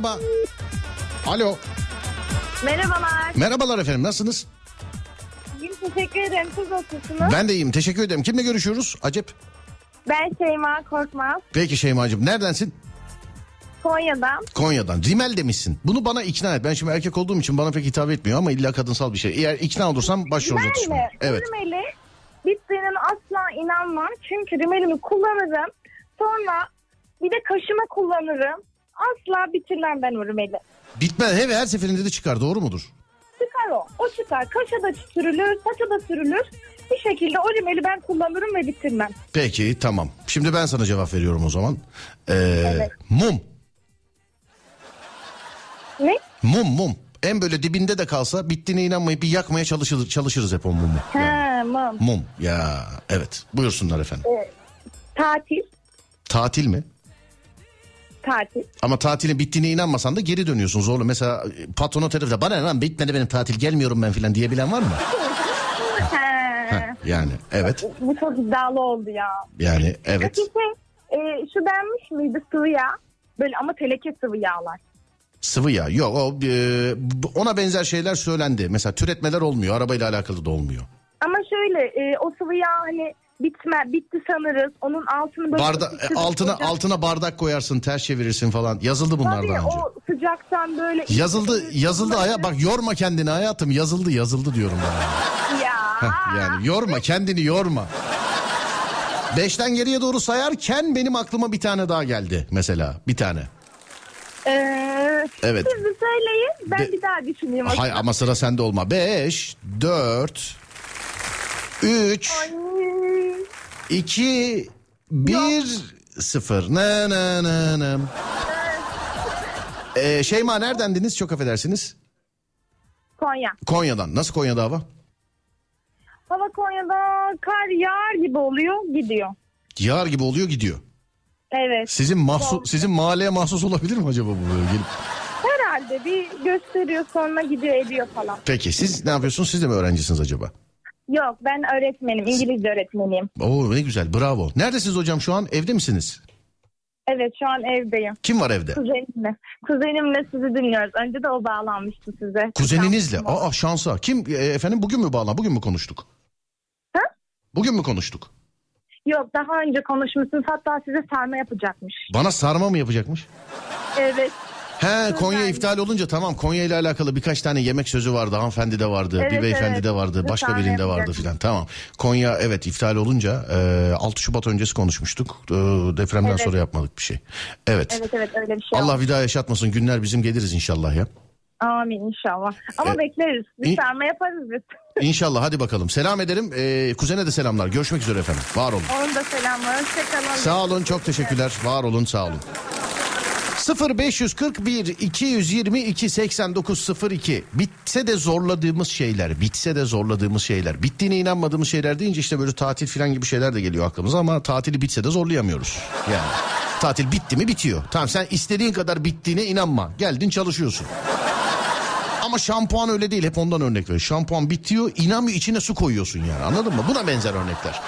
Merhaba. Alo. Merhabalar. Merhabalar efendim nasılsınız? İyiyim teşekkür ederim. Siz nasılsınız? Ben de iyiyim teşekkür ederim. Kimle görüşüyoruz? Acep. Ben Şeyma Korkmaz. Peki Şeyma'cığım neredensin? Konya'dan. Konya'dan. Rimel demişsin. Bunu bana ikna et. Ben şimdi erkek olduğum için bana pek hitap etmiyor ama illa kadınsal bir şey. Eğer ikna olursam başlıyoruz atışmaya. mi? Evet. Rimeli bittiğinin asla inanmam. Çünkü rimelimi kullanırım. Sonra bir de kaşıma kullanırım. Asla bitirmem ben o. Bitmez. He, her seferinde de çıkar. Doğru mudur? Çıkar o. O çıkar. Kaşa da sürülür, saça da sürülür. Bir şekilde o rimeli ben kullanırım ve bitirmem. Peki tamam. Şimdi ben sana cevap veriyorum o zaman. Ee, Evet. Mum. Ne? Mum mum. En böyle dibinde de kalsa bittiğine inanmayıp bir yakmaya çalışırız, çalışırız hep o mumu. Ha, mum. Mum. Ya evet. Buyursunlar efendim. Tatil. Tatil mi? Tatil. Ama tatilin bittiğine inanmasan da geri dönüyorsun zorla. Mesela patrona tarafta bana ne lan bitmedi benim tatil gelmiyorum ben filan diyebilen var mı? Heh, yani evet. Bu çok iddialı oldu ya. Yani evet. Peki şey, e, şu denmiş miydi sıvı yağ? Böyle ama teleke sıvı yağlar. Sıvı yağ. Yok o e, ona benzer şeyler söylendi. Mesela türetmeler olmuyor. Arabayla alakalı da olmuyor. Ama şöyle e, o sıvı yağ hani bitme, bitti sanırız. Onun altını böyle... Barda altına altına bardak koyarsın, ters çevirirsin falan. Yazıldı bunlar Tabii daha önce. o sıcaktan böyle... Yazıldı yazıldı aya bak yorma kendini hayatım yazıldı yazıldı diyorum ben. Ya. Heh, yani yorma kendini yorma. Beşten geriye doğru sayarken benim aklıma bir tane daha geldi mesela bir tane. Ee, Evet. Siz bir söyleyin ben De- bir daha düşüneyim. o Hay zaman. ama sıra sende olma. Beş, dört, üç, Ay. iki, bir, sıfır. Ne ne ne ne. Ee, Şeyma neredendiniz? Çok affedersiniz. Konya. Konya'dan. Nasıl Konya'da hava? Hava Konya'da kar yağar gibi oluyor gidiyor. Yağar gibi oluyor gidiyor. Evet. Sizin mahsus, sizin mahalleye mahsus olabilir mi acaba bu böyle gelip? Herhalde bir gösteriyor sonra gidiyor ediyor falan. Peki siz ne yapıyorsunuz? Siz de mi öğrencisiniz acaba? Yok ben öğretmenim. İngilizce öğretmeniyim. Oo ne güzel bravo. Neredesiniz hocam şu an? Evde misiniz? Evet şu an evdeyim. Kim var evde? Kuzenimle. Kuzenimle sizi dinliyoruz. Önce de o bağlanmıştı size. Kuzeninizle. Şansım. Aa şansa. Kim e, efendim bugün mü bağlan? Bugün mü konuştuk? Ha? Bugün mü konuştuk? Yok daha önce konuşmuşsunuz. Hatta size sarma yapacakmış. Bana sarma mı yapacakmış? Evet. He Konya Güzel. iptal olunca tamam Konya ile alakalı birkaç tane yemek sözü vardı. Hanımefendi de vardı, bir Evet, beyefendi evet. de vardı, Bir başka birinde vardı filan. Tamam. Konya evet iptal olunca e, 6 Şubat öncesi konuşmuştuk. E, depremden Evet. sonra yapmadık bir şey. Evet. Evet evet öyle bir şey Allah oldu. bir daha yaşatmasın. Günler bizim geliriz inşallah ya. Amin inşallah. Ama E, bekleriz. Bir İn- sarma yaparız biz. İnşallah hadi bakalım. Selam ederim. E, kuzene de selamlar. Görüşmek üzere efendim. Var olun. Onun da selamlar. Hoşçakalın. Sağ olun çok teşekkürler. Var olun sağ olun. 0541 222 8902 bitse de zorladığımız şeyler bitse de zorladığımız şeyler. Bittiğine inanmadığımız şeyler deyince işte böyle tatil falan gibi şeyler de geliyor aklımıza ama tatili bitse de zorlayamıyoruz. Yani tatil bitti mi bitiyor. Tamam sen istediğin kadar bittiğine inanma. Geldin çalışıyorsun. Ama şampuan öyle değil hep ondan örnek veriyor şampuan bitiyor inanmıyor içine su koyuyorsun yani. Anladın mı? Buna benzer örnekler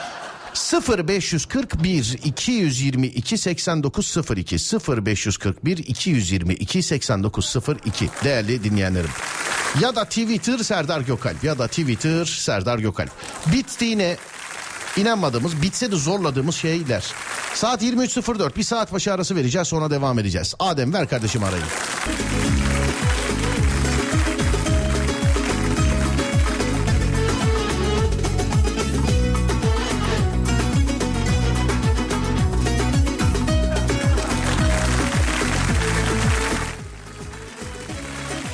0541 222 8902 0541 222 8902 değerli dinleyenlerim. Ya da Twitter Serdar Gökalp ya da Twitter Serdar Gökalp. Bittiğine inanmadığımız, bitse de zorladığımız şeyler. Saat 23.04 bir saat başı arası vereceğiz sonra devam edeceğiz. Adem ver kardeşim arayı.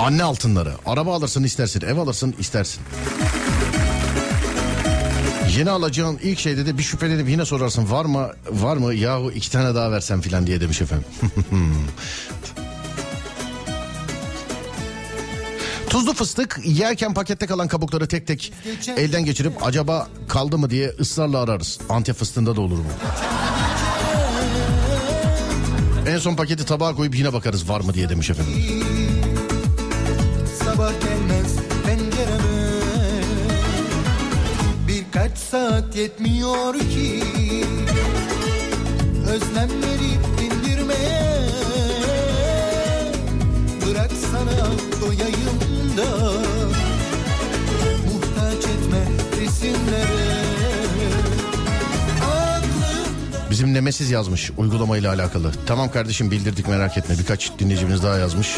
Anne altınları. Araba alırsın istersin, ev alırsın istersin. Yeni alacağın ilk şeyde de bir şüphelenip yine sorarsın var mı var mı yahu iki tane daha versem filan diye demiş efendim. Tuzlu fıstık yerken pakette kalan kabukları tek tek elden geçirip acaba kaldı mı diye ısrarla ararız. Antep fıstığında da olur bu. En son paketi tabağa koyup yine bakarız var mı diye demiş efendim. Sabah gelmez pencereme. Birkaç saat yetmiyor ki Özlemleri dindirmeye Bırak sana doyayım da Muhtaç etme resimlere Nemesis yazmış uygulamayla alakalı. Tamam kardeşim bildirdik merak etme. Birkaç dinleyicimiz daha yazmış.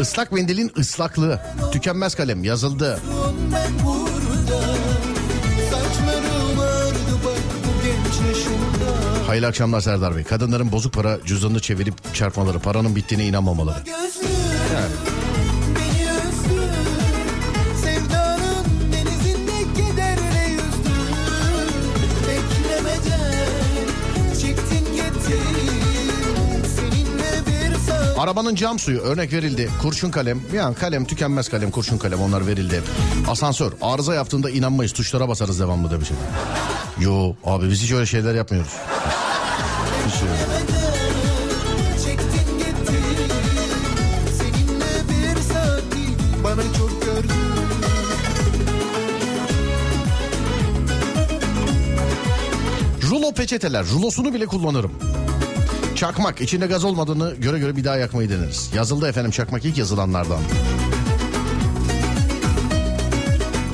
Islak mendilin ıslaklığı. Tükenmez kalem yazıldı. Hayırlı akşamlar Serdar Bey. Kadınların bozuk para cüzdanını çevirip çarpmaları, paranın bittiğine inanmamaları. Gözlü Arabanın cam suyu örnek verildi. Kurşun kalem. Yani kalem tükenmez kalem kurşun kalem onlar verildi. Asansör arıza yaptığında inanmayız tuşlara basarız devamlı demiş. Yo abi biz hiç öyle şeyler yapmıyoruz. Hiç öyle. Rulo peçeteler rulosunu bile kullanırım. Çakmak içinde gaz olmadığını göre göre bir daha yakmayı deneriz. Yazıldı efendim çakmak ilk yazılanlardan.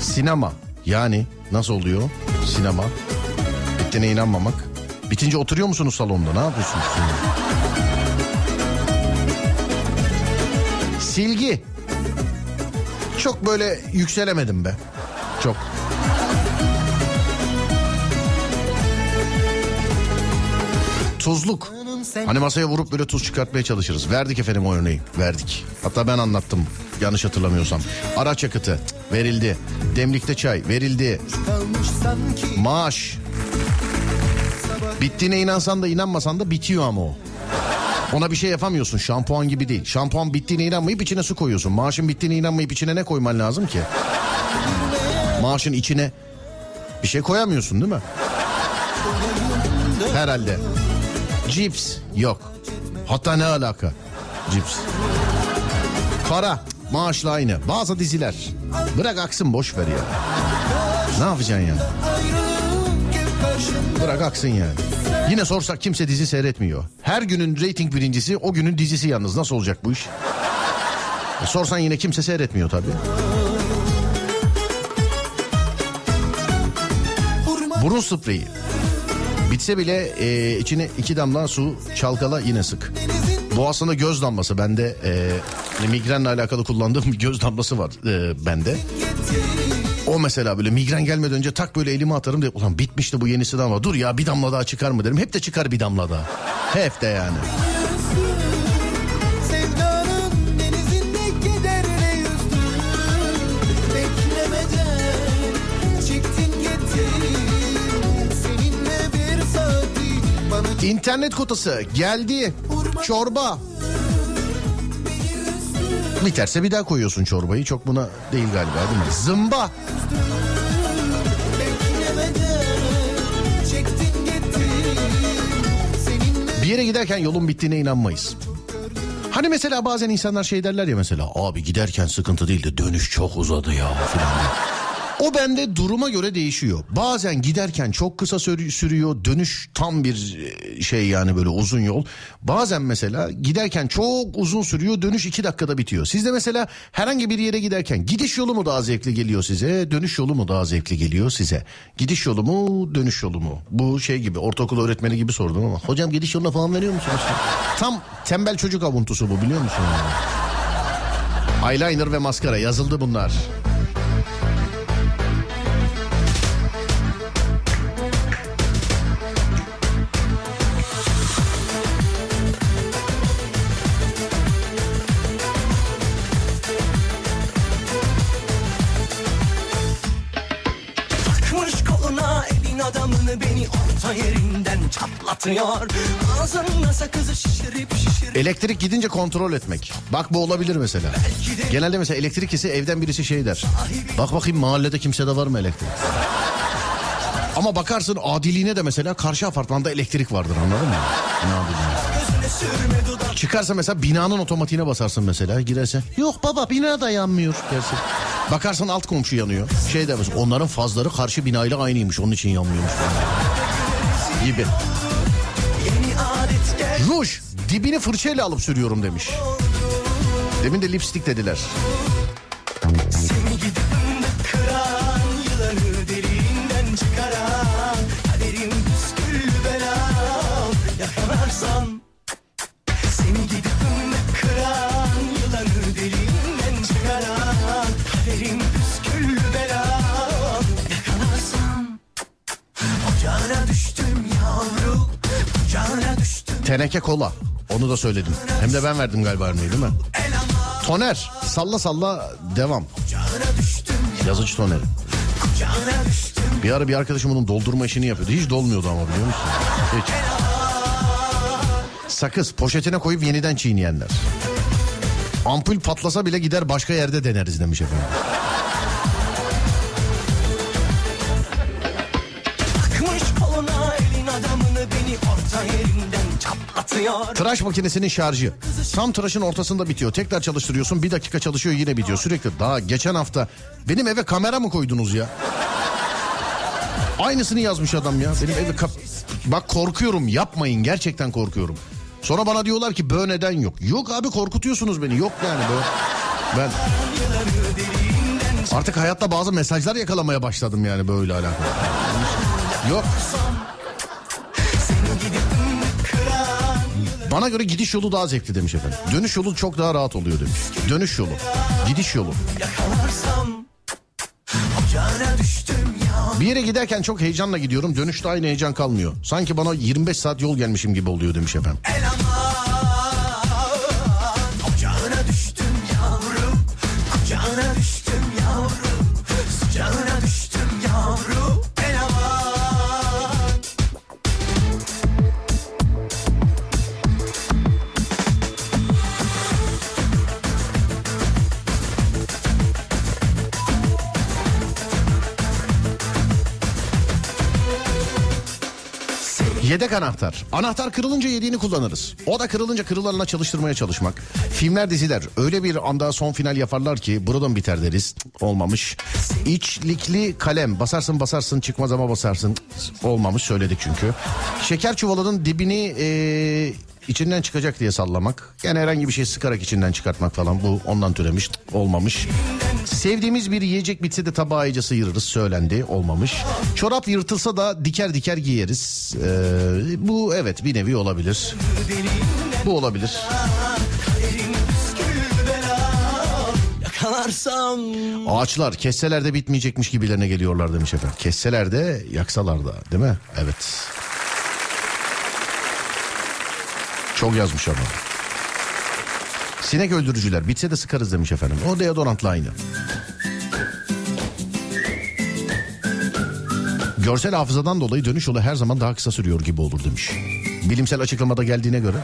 Sinema yani nasıl oluyor sinema? Bittiğine inanmamak. Bitince oturuyor musunuz salonda ne yapıyorsunuz? Silgi. Çok böyle yükselemedim be. Çok. Tuzluk. Hani masaya vurup böyle tuz çıkartmaya çalışırız. Verdik efendim o örneği. Verdik. Hatta ben anlattım. Yanlış hatırlamıyorsam. Araç yakıtı verildi. Demlikte çay verildi. Maaş. Bittiğine inansan da inanmasan da bitiyor ama o. Ona bir şey yapamıyorsun. Şampuan gibi değil. Şampuan bittiğine inanmayıp içine su koyuyorsun. Maaşın bittiğine inanmayıp içine ne koyman lazım ki? Maaşın içine bir şey koyamıyorsun değil mi? Herhalde. Cips yok. Hatta ne alaka? Cips. Para maaşla aynı. Bazı diziler. Bırak aksın boş ver ya. Ne yapacaksın karşımda Bırak aksın yani. Yine sorsak kimse dizi seyretmiyor. Her günün reyting birincisi o günün dizisi yalnız. Nasıl olacak bu iş? E sorsan yine kimse seyretmiyor tabii. Burun spreyi. Bitse bile e, içine iki damla su çalkala yine sık. Bu aslında göz damlası. Bende e, migrenle alakalı kullandığım bir göz damlası var e, bende. O mesela böyle migren gelmeden önce tak böyle elime atarım de ulan bitmişti bu yenisi de ama dur ya bir damla daha çıkar mı derim. Hep de çıkar bir damla daha. Hep de yani. İnternet kotası geldi. Çorba. Biterse bir daha koyuyorsun çorbayı. Çok buna değil galiba değil mi? Zımba. Bir yere giderken yolun bittiğine inanmayız. Hani mesela bazen insanlar şey derler ya mesela abi giderken sıkıntı değil de dönüş çok uzadı ya filan. O bende duruma göre değişiyor. Bazen giderken çok kısa sürü- sürüyor. Dönüş tam bir e, şey yani böyle uzun yol. Bazen mesela giderken çok uzun sürüyor. Dönüş iki dakikada bitiyor. Sizde mesela herhangi bir yere giderken gidiş yolu mu daha zevkli geliyor size? Dönüş yolu mu daha zevkli geliyor size? Gidiş yolu mu dönüş yolu mu? Bu şey gibi ortaokul öğretmeni gibi sordum ama. Hocam gidiş yoluna falan veriyor musunuz? Tam tembel çocuk avuntusu bu biliyor musun? Eyeliner ve maskara yazıldı bunlar. Yerinden çatlatıyor. Ağzımda sakızı şişirip şişirip Elektrik gidince kontrol etmek. Bak bu olabilir mesela. Genelde mesela elektrik kesi evden birisi şey der. Bak bakayım mahallede kimsede var mı elektrik? Ama bakarsın adiliğine de mesela karşı apartmanda elektrik vardır anladın mı? Ne adiliğine? Çıkarsa mesela binanın otomatiğine basarsın mesela girerse. Yok baba bina da yanmıyor dersin. Bakarsın alt komşu yanıyor. Şey demez onların fazları karşı binayla aynıymış onun için yanmıyormuş. Gibi. Ruj dibini fırçayla alıp sürüyorum demiş. Demin de lipstick dediler. Yılanı çıkaran Kaderim belam Yakalarsan Teneke kola. Onu da söyledim. Hem de ben verdim galiba örneği değil mi? Toner. Salla salla devam. Yazıcı Toner. Ocağına düştüm Bir ara bir arkadaşım onun doldurma işini yapıyordu. Hiç dolmuyordu ama biliyor musun? Hiç. Sakız poşetine koyup yeniden çiğneyenler. Ampul patlasa bile gider başka yerde deneriz demiş efendim. Tıraş makinesinin şarjı. Tam tıraşın ortasında bitiyor. Tekrar çalıştırıyorsun bir dakika çalışıyor yine bitiyor. Sürekli daha geçen hafta benim eve kamera mı koydunuz ya? Aynısını yazmış adam ya. Benim eve kap... Bak korkuyorum yapmayın gerçekten korkuyorum. Sonra bana diyorlar ki bö neden yok. Yok abi korkutuyorsunuz beni yok yani bö. Ben artık hayatta bazı mesajlar yakalamaya başladım yani böyle alakalı. Yok. Bana göre gidiş yolu daha zevkli demiş efendim. Dönüş yolu çok daha rahat oluyor demiş. Dönüş yolu. Gidiş yolu. Bir yere giderken çok heyecanla gidiyorum. Dönüşte aynı heyecan kalmıyor. Sanki bana 25 saat yol gelmişim gibi oluyor demiş efendim. Yedek anahtar. Anahtar kırılınca yediğini kullanırız. O da kırılınca kırılanına çalıştırmaya çalışmak. Filmler diziler öyle bir anda son final yaparlar ki buradan biter deriz. Olmamış. İçlikli kalem. Basarsın basarsın çıkmaz ama basarsın. Olmamış söyledik çünkü. Şeker çuvalının dibini eee, içinden çıkacak diye sallamak. Yani herhangi bir şey sıkarak içinden çıkartmak falan bu ondan türemiş. Olmamış. Sevdiğimiz bir yiyecek bitse de tabağı iyice sıyırırız söylendi olmamış. Çorap yırtılsa da diker diker giyeriz. Ee, bu evet bir nevi olabilir. Bu olabilir. Yakalarsam Ağaçlar kesseler de bitmeyecekmiş gibilerine geliyorlar demiş efendim. Kesseler de yaksalar da değil mi? Evet. Çok yazmış ama. Sinek öldürücüler bitse de sıkarız demiş efendim. O deodorantla aynı. Görsel hafızadan dolayı dönüş yolu her zaman daha kısa sürüyor gibi olur demiş. Bilimsel açıklamada geldiğine göre.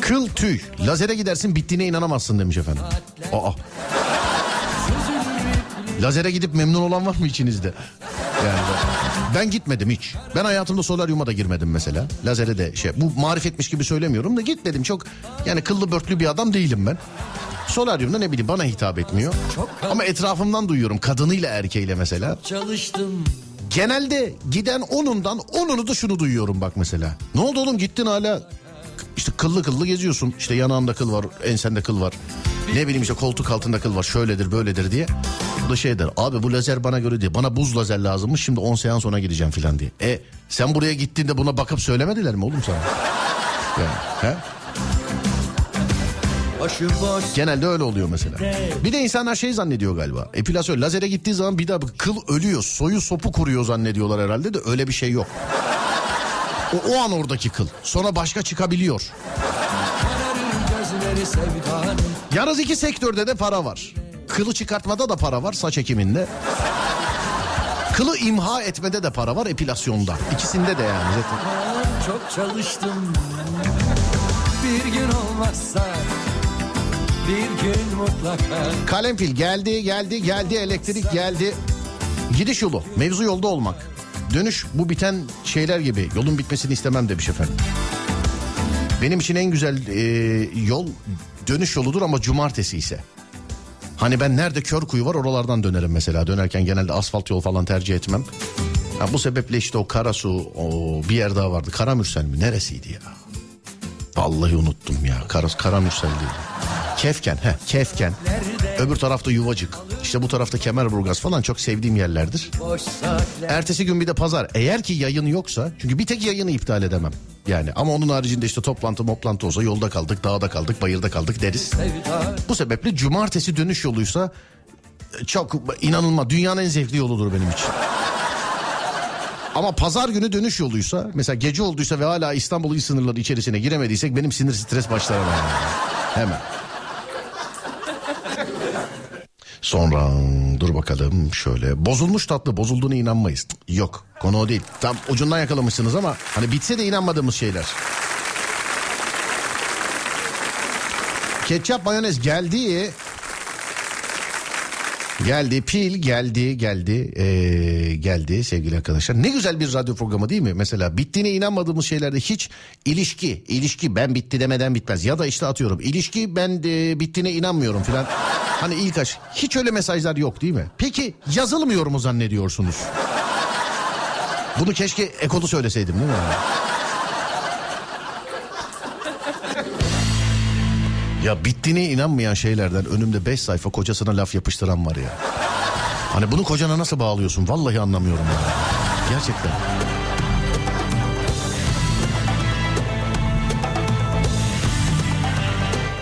Kıl tüy. Lazere gidersin bittiğine inanamazsın demiş efendim. Aa. Lazere gidip memnun olan var mı içinizde? Yani ben- gitmedim hiç. Ben hayatımda solaryuma da girmedim mesela. Lazere de şey bu marifetmiş gibi söylemiyorum da gitmedim. Çok yani kıllı börtlü bir adam değilim ben. Solaryumda ne bileyim bana hitap etmiyor. Ama etrafımdan duyuyorum kadınıyla erkeğiyle mesela. Çalıştım. Genelde giden onundan onunu da şunu duyuyorum bak mesela. Ne oldu oğlum gittin hala işte kıllı kıllı geziyorsun. İşte yanağında kıl var, ensende kıl var. Ne bileyim işte koltuk altında kıl var şöyledir böyledir diye. Bu da şey der abi bu lazer bana göre değil. Bana buz lazer lazımmış şimdi 10 seans sonra gideceğim filan diye. E sen buraya gittiğinde buna bakıp söylemediler mi oğlum sana? Yani, he? Genelde öyle oluyor mesela. Bir de insanlar şey zannediyor galiba. Epilasyon lazere gittiği zaman bir daha kıl ölüyor. Soyu sopu kuruyor zannediyorlar herhalde de öyle bir şey yok. O, o an oradaki kıl. Sonra başka çıkabiliyor. Yalnız iki sektörde de para var. Kılı çıkartmada da para var saç ekiminde. Kılı imha etmede de para var epilasyonda. İkisinde de yani zaten. Çok çalıştım. Bir gün olmazsa bir gün mutlaka. Kalemfil geldi geldi geldi elektrik geldi. Gidiş yolu mevzu yolda olmak. Dönüş bu biten şeyler gibi yolun bitmesini istemem demiş efendim. Benim için en güzel e, yol dönüş yoludur ama cumartesi ise. Hani ben nerede kör kuyu var oralardan dönerim mesela. Dönerken genelde asfalt yol falan tercih etmem. Ha, bu sebeple işte o Karasu o bir yer daha vardı. Karamürsel mi neresiydi ya? Vallahi unuttum ya. Karas Karamürsel değil. Kefken, he, Kefken. Öbür tarafta Yuvacık. İşte bu tarafta Kemerburgaz falan çok sevdiğim yerlerdir. Ertesi gün bir de pazar. Eğer ki yayın yoksa çünkü bir tek yayını iptal edemem. Yani ama onun haricinde işte toplantı moplantı olsa yolda kaldık, dağda kaldık, bayırda kaldık deriz. Bu sebeple cumartesi dönüş yoluysa e, çok inanılmaz dünyanın en zevkli yoludur benim için. Ama pazar günü dönüş yoluysa mesela gece olduysa ve hala İstanbul il sınırları içerisine giremediysek benim sinir stres başlar hemen. Hemen. Sonra dur bakalım şöyle bozulmuş tatlı bozulduğuna inanmayız. Yok konu o değil. Tam ucundan yakalamışsınız ama hani bitse de inanmadığımız şeyler. Ketçap mayonez geldi. Geldi pil geldi geldi ee, geldi sevgili arkadaşlar. Ne güzel bir radyo programı değil mi? Mesela bittiğine inanmadığımız şeylerde hiç ilişki ilişki ben bitti demeden bitmez. Ya da işte atıyorum ilişki ben de bittiğine inanmıyorum filan. Hani ilk aşk hiç öyle mesajlar yok değil mi? Peki yazılmıyor mu zannediyorsunuz? Bunu keşke Eko'da söyleseydim değil mi? Ya bittiğine inanmayan şeylerden önümde 5 sayfa kocasına laf yapıştıran var ya. Hani bunu kocana nasıl bağlıyorsun? Vallahi anlamıyorum ya. Gerçekten.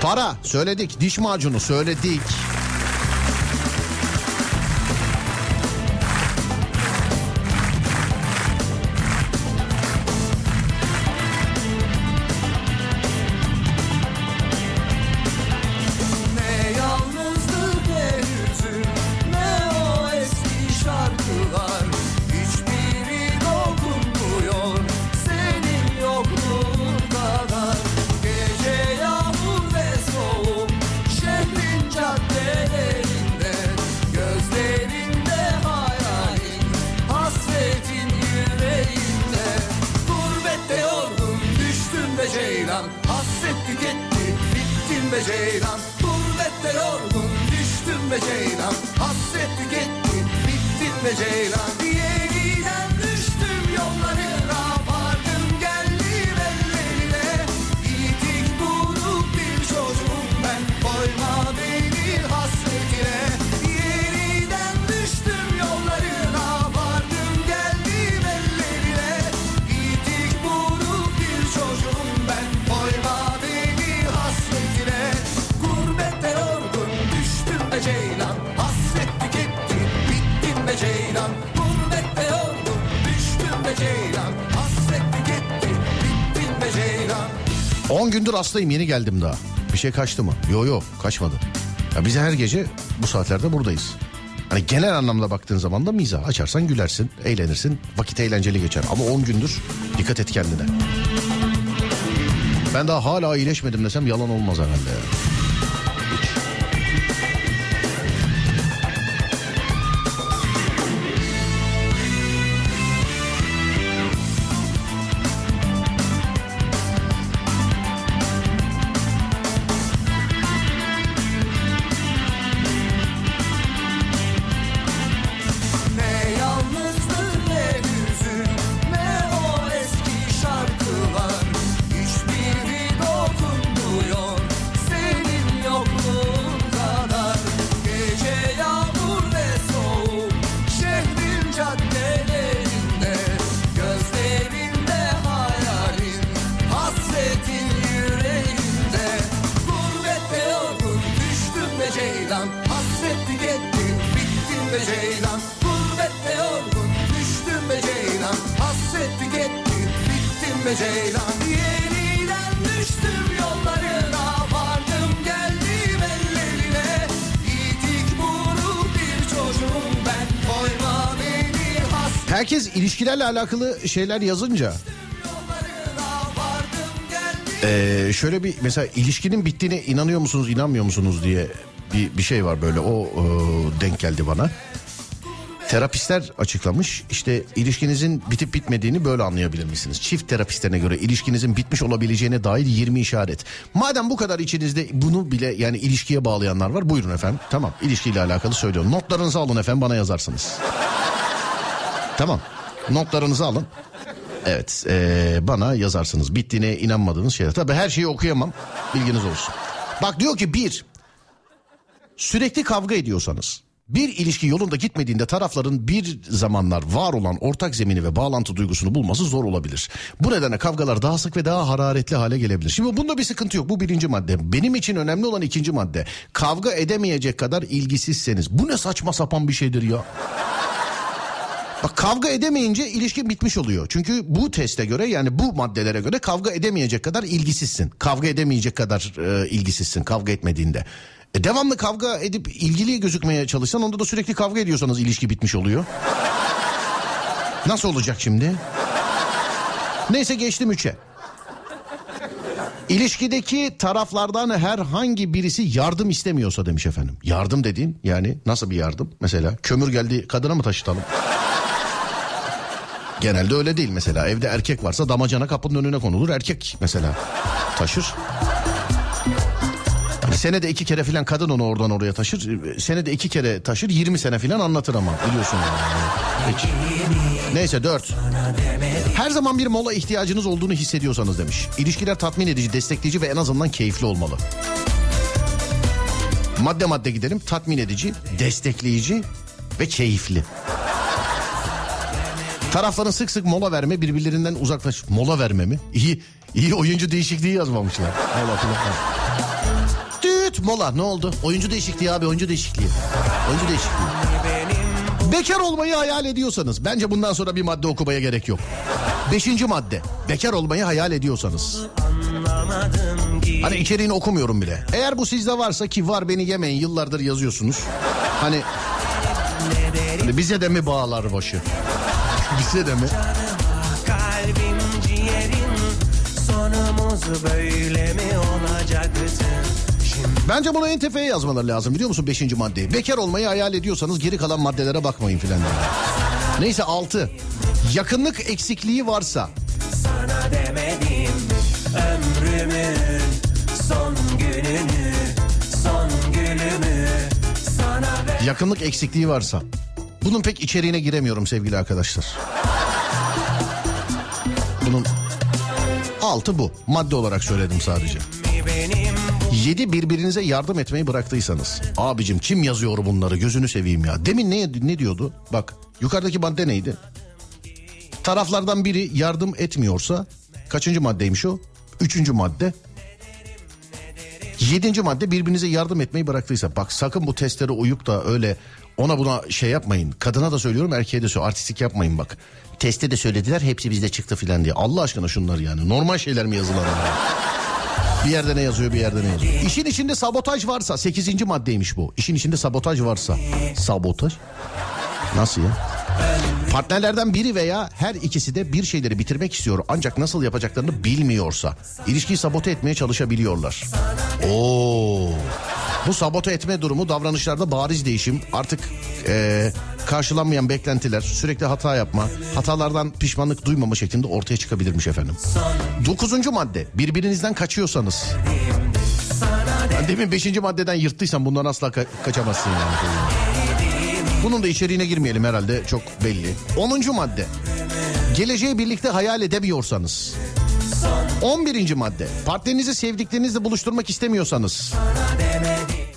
Para söyledik. Diş macunu söyledik. Gündür hastayım yeni geldim daha. Bir şey kaçtı mı? Yo yo kaçmadı. Ya biz her gece bu saatlerde buradayız. Hani genel anlamda baktığın zaman da mizah. Açarsan gülersin, eğlenirsin, vakit eğlenceli geçer. Ama 10 gündür dikkat et kendine. Ben daha hala iyileşmedim desem yalan olmaz herhalde. ya. İlişkilerle alakalı şeyler yazınca Ee, şöyle bir mesela ilişkinin bittiğine inanıyor musunuz inanmıyor musunuz diye bir, bir şey var böyle o e, denk geldi bana. Terapistler açıklamış işte ilişkinizin bitip bitmediğini böyle anlayabilir misiniz? Çift terapistlerine göre ilişkinizin bitmiş olabileceğine dair 20 işaret. Madem bu kadar içinizde bunu bile yani ilişkiye bağlayanlar var buyurun efendim. Tamam ilişkiyle alakalı söylüyorum. Notlarınızı alın efendim bana yazarsınız. tamam notlarınızı alın. Evet ee, bana yazarsınız bittiğine inanmadığınız şeyler. Tabii her şeyi okuyamam bilginiz olsun. Bak diyor ki bir sürekli kavga ediyorsanız bir ilişki yolunda gitmediğinde tarafların bir zamanlar var olan ortak zemini ve bağlantı duygusunu bulması zor olabilir. Bu nedenle kavgalar daha sık ve daha hararetli hale gelebilir. Şimdi bunda bir sıkıntı yok bu birinci madde. Benim için önemli olan ikinci madde. Kavga edemeyecek kadar ilgisizseniz. Bu ne saçma sapan bir şeydir ya. Kavga edemeyince ilişki bitmiş oluyor. Çünkü bu teste göre yani bu maddelere göre kavga edemeyecek kadar ilgisizsin. Kavga edemeyecek kadar e, ilgisizsin kavga etmediğinde. E, devamlı kavga edip ilgili gözükmeye çalışsan onda da sürekli kavga ediyorsanız ilişki bitmiş oluyor. Nasıl olacak şimdi? Neyse geçtim üçe. İlişkideki taraflardan herhangi birisi yardım istemiyorsa demiş efendim. Yardım dediğin yani nasıl bir yardım? Mesela kömür geldi kadına mı taşıtalım? Genelde öyle değil mesela. Evde erkek varsa damacana kapının önüne konulur. Erkek mesela taşır. Hani senede iki kere filan kadın onu oradan oraya taşır. Senede iki kere taşır 20 sene filan anlatır ama biliyorsun. Yani. Peki. Neyse dört. Her zaman bir mola ihtiyacınız olduğunu hissediyorsanız demiş. İlişkiler tatmin edici, destekleyici ve en azından keyifli olmalı. Madde madde gidelim. Tatmin edici, destekleyici ve keyifli. Tarafların sık sık mola verme birbirlerinden uzaklaş. Mola verme mi? İyi, iyi oyuncu değişikliği yazmamışlar. Mola falan. Düt mola ne oldu? Oyuncu değişikliği abi oyuncu değişikliği. Oyuncu değişikliği. Bekar olmayı hayal ediyorsanız bence bundan sonra bir madde okumaya gerek yok. Beşinci madde. Bekar olmayı hayal ediyorsanız. Hani içeriğini okumuyorum bile. Eğer bu sizde varsa ki var beni yemeyin yıllardır yazıyorsunuz. Hani, hani bize de mi bağlar başı? Bize de mi? Kalbim ciğerim sonumuz böyle mi olacaktı? Bence bunu en tepeye yazmaları lazım biliyor musun beşinci maddeyi? Bekar olmayı hayal ediyorsanız geri kalan maddelere bakmayın filan. Neyse altı. Yakınlık eksikliği varsa. Sana demedim ömrümün son gününü son gülümü sana. Yakınlık eksikliği varsa. Bunun pek içeriğine giremiyorum sevgili arkadaşlar. Bunun altı bu. Madde olarak söyledim sadece. Yedi birbirinize yardım etmeyi bıraktıysanız. Abicim kim yazıyor bunları gözünü seveyim ya. Demin ne, ne diyordu? Bak yukarıdaki madde neydi? Taraflardan biri yardım etmiyorsa kaçıncı maddeymiş o? Üçüncü madde. Yedinci madde birbirinize yardım etmeyi bıraktıysa. Bak sakın bu testlere uyup da öyle ona buna şey yapmayın. Kadına da söylüyorum erkeğe de söylüyorum. Artistik yapmayın bak. Teste de söylediler hepsi bizde çıktı filan diye. Allah aşkına şunlar yani. Normal şeyler mi yazılan? Bir yerde ne yazıyor bir yerde ne yazıyor. İşin içinde sabotaj varsa sekizinci maddeymiş bu. İşin içinde sabotaj varsa. Sabotaj? Nasıl ya? Partnerlerden biri veya her ikisi de bir şeyleri bitirmek istiyor ancak nasıl yapacaklarını bilmiyorsa ilişkiyi sabote etmeye çalışabiliyorlar. Oo. Bu sabote etme durumu davranışlarda bariz değişim artık ee, karşılanmayan beklentiler sürekli hata yapma hatalardan pişmanlık duymama şeklinde ortaya çıkabilirmiş efendim. Dokuzuncu madde birbirinizden kaçıyorsanız. Ben demin beşinci maddeden yırttıysam bundan asla ka- kaçamazsın yani. Bunun da içeriğine girmeyelim herhalde çok belli. 10. madde. Geleceği birlikte hayal edemiyorsanız. 11. madde. Partnerinizi sevdiklerinizle buluşturmak istemiyorsanız.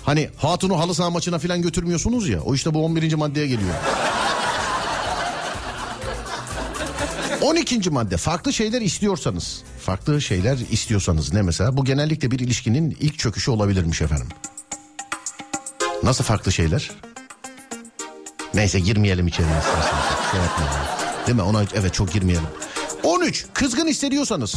Hani hatunu halı saha maçına falan götürmüyorsunuz ya. O işte bu 11. maddeye geliyor. 12. madde farklı şeyler istiyorsanız. Farklı şeyler istiyorsanız ne mesela? Bu genellikle bir ilişkinin ilk çöküşü olabilirmiş efendim. Nasıl farklı şeyler? Neyse girmeyelim içeriye. Şey. Değil mi? Ona evet çok girmeyelim. 13. Kızgın hissediyorsanız.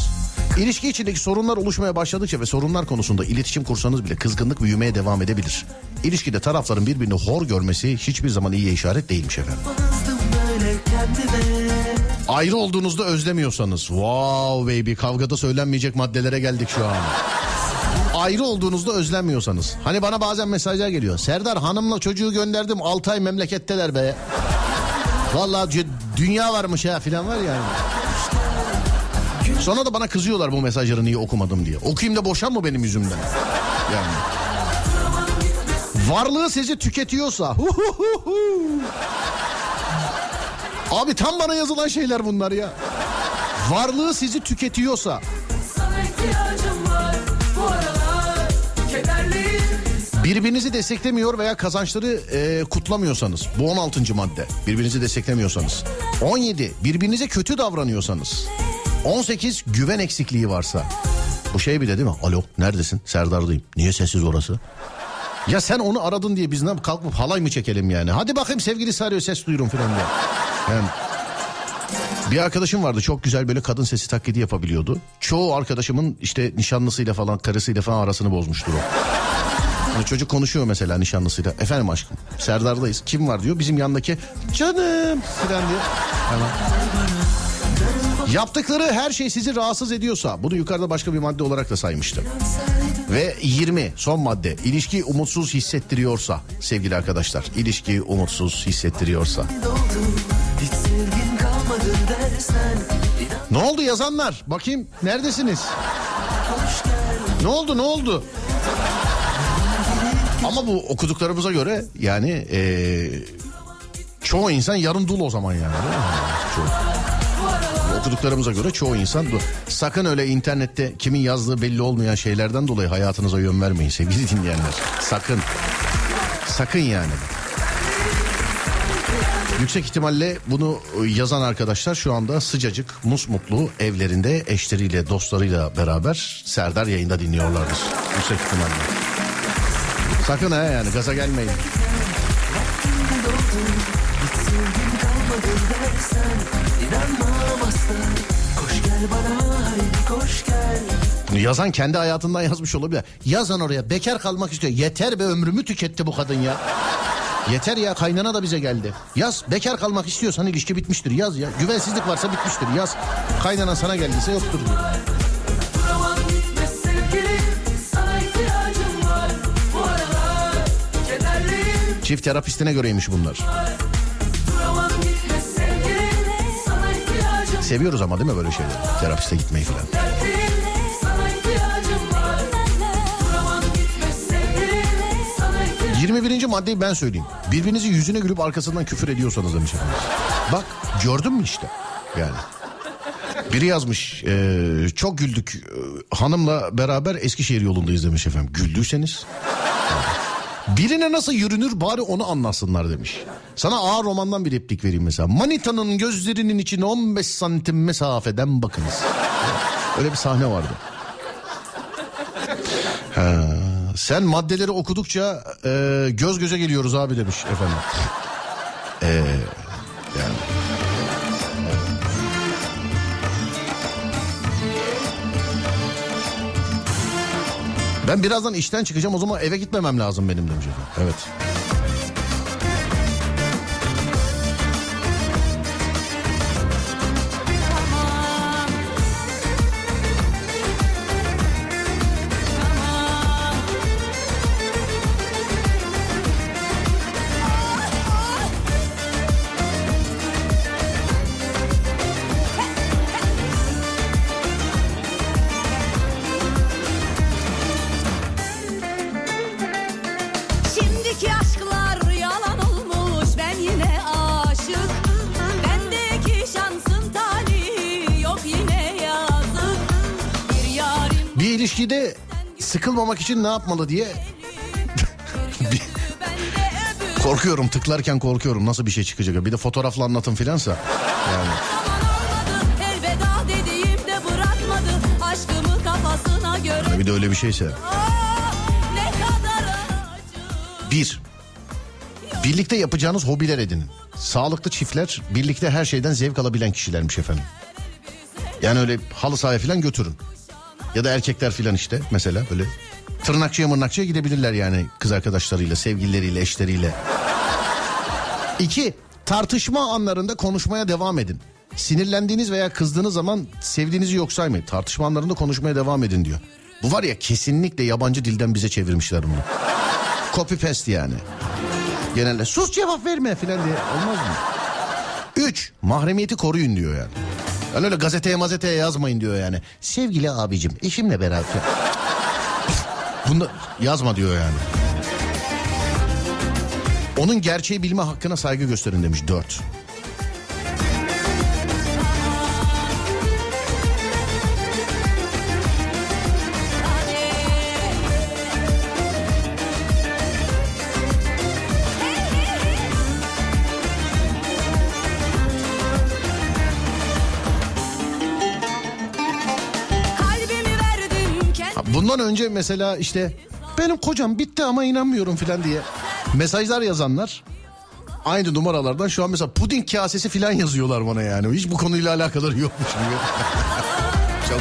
İlişki içindeki sorunlar oluşmaya başladıkça ve sorunlar konusunda iletişim kursanız bile kızgınlık büyümeye devam edebilir. İlişkide tarafların birbirini hor görmesi hiçbir zaman iyi işaret değilmiş efendim. Ayrı olduğunuzda özlemiyorsanız. Wow baby kavgada söylenmeyecek maddelere geldik şu an. Ayrı olduğunuzda özlenmiyorsanız. Hani bana bazen mesajlar geliyor. Serdar hanımla çocuğu gönderdim 6 ay memleketteler be. Vallahi c- dünya varmış ya filan var yani. Sonra da bana kızıyorlar bu mesajları niye okumadım diye. Okuyayım da boşan mı benim yüzümden? Yani. Varlığı sizi tüketiyorsa. Abi tam bana yazılan şeyler bunlar ya. Varlığı sizi tüketiyorsa var aralar Birbirinizi desteklemiyor veya kazançları e, kutlamıyorsanız. Bu 16. madde. Birbirinizi desteklemiyorsanız. 17. Birbirinize kötü davranıyorsanız. 18. Güven eksikliği varsa. Bu şey bir de değil mi? Alo neredesin? Serdar'dayım. Niye sessiz orası? Ya sen onu aradın diye biz ne kalkıp halay mı çekelim yani? Hadi bakayım sevgilisi arıyor ses duyurum falan diye. Yani bir arkadaşım vardı çok güzel böyle kadın sesi taklidi yapabiliyordu. Çoğu arkadaşımın işte nişanlısıyla falan karısıyla falan arasını bozmuştur o. Hani çocuk konuşuyor mesela nişanlısıyla. Efendim aşkım Serdar'dayız. Kim var diyor. Bizim yandaki canım falan diyor. Hemen. Yaptıkları her şey sizi rahatsız ediyorsa bunu yukarıda başka bir madde olarak da saymıştım. Ve 20 son madde ilişki umutsuz hissettiriyorsa sevgili arkadaşlar ilişki umutsuz hissettiriyorsa. Ne oldu yazanlar bakayım neredesiniz? Ne oldu ne oldu? Ama bu okuduklarımıza göre yani eee, çoğu insan yarım dul o zaman yani. Çoğu. Okuduklarımıza göre çoğu insan dul. Sakın öyle internette kimin yazdığı belli olmayan şeylerden dolayı hayatınıza yön vermeyin sevgili dinleyenler. Sakın. Sakın yani. Yüksek ihtimalle bunu yazan arkadaşlar şu anda sıcacık, musmutlu evlerinde eşleriyle, dostlarıyla beraber Serdar yayında dinliyorlardır. Yüksek ihtimalle. Sakın ha yani gaza gelmeyin. Hiç sevgin kalmadı dersen İnanmam asla Koş gel bana haydi koş gel yazan kendi hayatından yazmış olabilir. Yazan oraya bekar kalmak istiyor. Yeter be ömrümü tüketti bu kadın ya. Yeter ya kaynana da bize geldi. Yaz bekar kalmak istiyorsan ilişki bitmiştir yaz ya. Güvensizlik varsa bitmiştir yaz. Kaynanan sana geldiyse yoktur diyor. Çift terapistine göreymiş bunlar. Seviyoruz ama değil mi böyle şeyleri? Terapiste gitmeyi falan. ihtiyacım 21. maddeyi ben söyleyeyim. Birbirinizi yüzüne gülüp arkasından küfür ediyorsanız demiş efendim. Bak gördün mü işte yani. Biri yazmış e, çok güldük e, hanımla beraber Eskişehir yolundayız demiş efendim. Güldüyseniz. Birine nasıl yürünür bari onu anlasınlar demiş. Sana ağır romandan bir replik vereyim mesela. Manitanın gözlerinin içine 15 santim mesafeden bakınız. Öyle bir sahne vardı. Ha, sen maddeleri okudukça e, göz göze geliyoruz abi demiş efendim. E, yani. Ben birazdan işten çıkacağım o zaman eve gitmemem lazım benim demiş efendim. Evet. İçin ne yapmalı diye korkuyorum tıklarken korkuyorum nasıl bir şey çıkacak. Bir de fotoğrafla anlatım filansa. Yani. bir de öyle bir şeyse. Bir, birlikte yapacağınız hobiler edinin. Sağlıklı çiftler birlikte her şeyden zevk alabilen kişilermiş efendim. Yani öyle halı sahaya falan götürün. Ya da erkekler falan işte mesela böyle tırnakçıya mırnakçıya gidebilirler yani kız arkadaşlarıyla, sevgilileriyle, eşleriyle. İki, tartışma anlarında konuşmaya devam edin. Sinirlendiğiniz veya kızdığınız zaman sevdiğinizi yok saymayın. Tartışma anlarında konuşmaya devam edin diyor. Bu var ya kesinlikle yabancı dilden bize çevirmişler bunu. Copy paste yani. Genelde sus cevap verme falan diye olmaz mı? Üç, mahremiyeti koruyun diyor yani. Yani öyle gazeteye mazeteye yazmayın diyor yani. Sevgili abicim eşimle beraber. Bunda yazma diyor yani. Onun gerçeği bilme hakkına saygı gösterin demiş 4. Ondan önce mesela işte benim kocam bitti ama inanmıyorum filan diye mesajlar yazanlar aynı numaralardan şu an mesela puding kasesi filan yazıyorlar bana yani. Hiç bu konuyla alakaları yokmuş gibi. Çok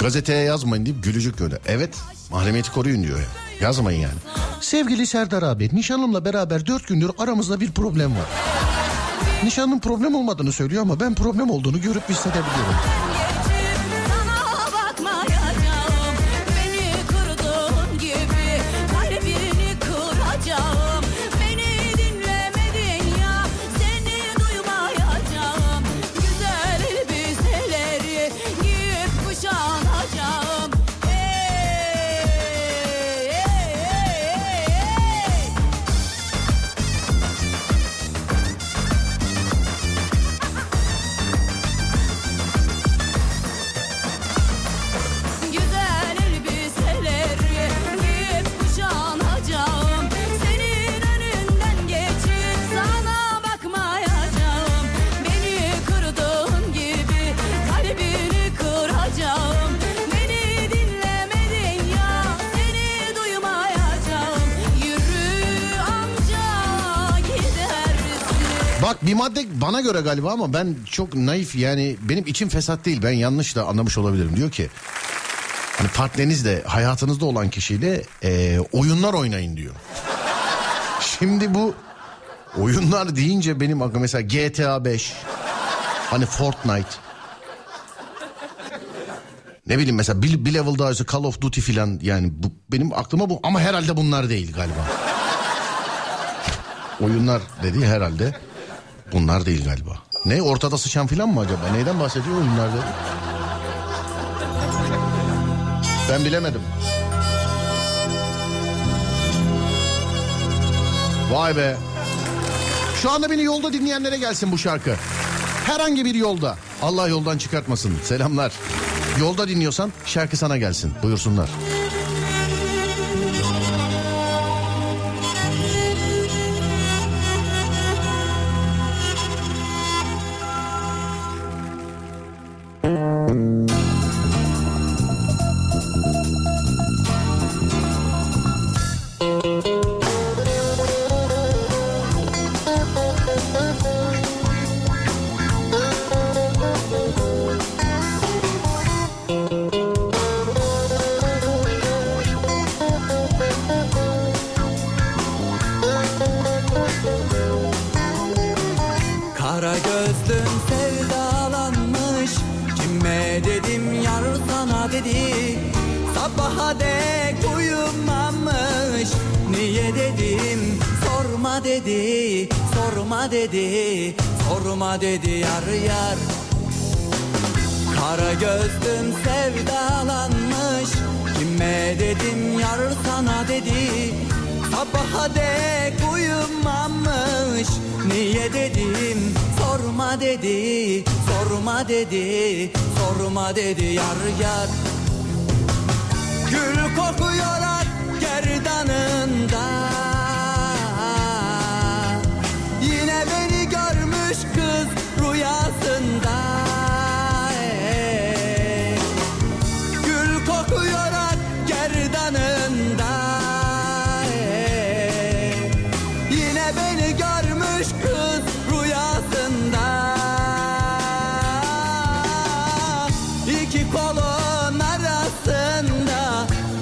gazeteye yazmayın deyip gülücük gönder. Evet mahremiyeti koruyun diyor ya. Yazmayın yani. Sevgili Serdar abi nişanlımla beraber dört gündür aramızda bir problem var. Nişanlım problem olmadığını söylüyor ama ben problem olduğunu görüp hissedebiliyorum. Bak bir madde bana göre galiba ama ben çok naif yani benim içim fesat değil ben yanlış da anlamış olabilirim. Diyor ki hani partnerinizle hayatınızda olan kişiyle e, oyunlar oynayın diyor. Şimdi bu oyunlar deyince benim aklıma mesela GTA 5 hani Fortnite ne bileyim mesela bir, bir level daha üstü Call of Duty filan yani bu, benim aklıma bu ama herhalde bunlar değil galiba. Oyunlar dedi herhalde bunlar değil galiba. Ne ortada sıçan filan mı acaba? Neyden bahsediyor oyunlar dedi? Ben bilemedim. Vay be. Şu anda beni yolda dinleyenlere gelsin bu şarkı. Herhangi bir yolda. Allah yoldan çıkartmasın. Selamlar. Yolda dinliyorsan şarkı sana gelsin. Buyursunlar. Kara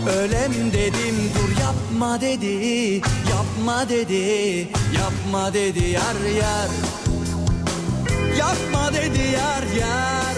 Ölem dedim dur yapma dedi Yapma dedi Yapma dedi yar yar. Yapma dedi yar yar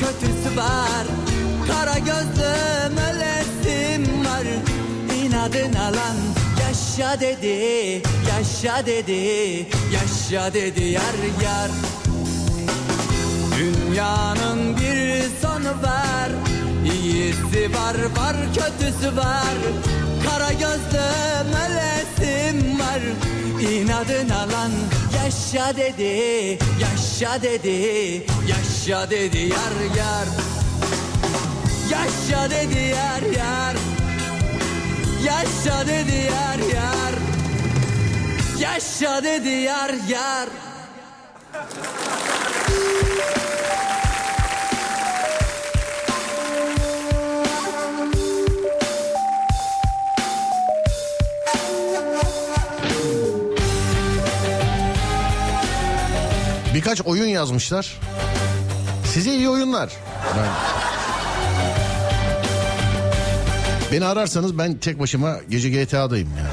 kötüsü var. Kara gözlüm ölesim var. İnadına lan Yaşa dedi, yaşa dedi, yaşa dedi yar yar. Dünyanın bir sonu var İyisi var var kötüsü var. Kara gözlü melesim var. İnadına lan yaşa dedi Yaşa dedi Yaşa dedi yar yar. Yaşa dedi yar yar. Yaşa dedi yar yar. Yaşa dedi yar yar Birkaç oyun yazmışlar. Size iyi oyunlar. Ben... Beni ararsanız ben tek başıma gece GTA'dayım yani.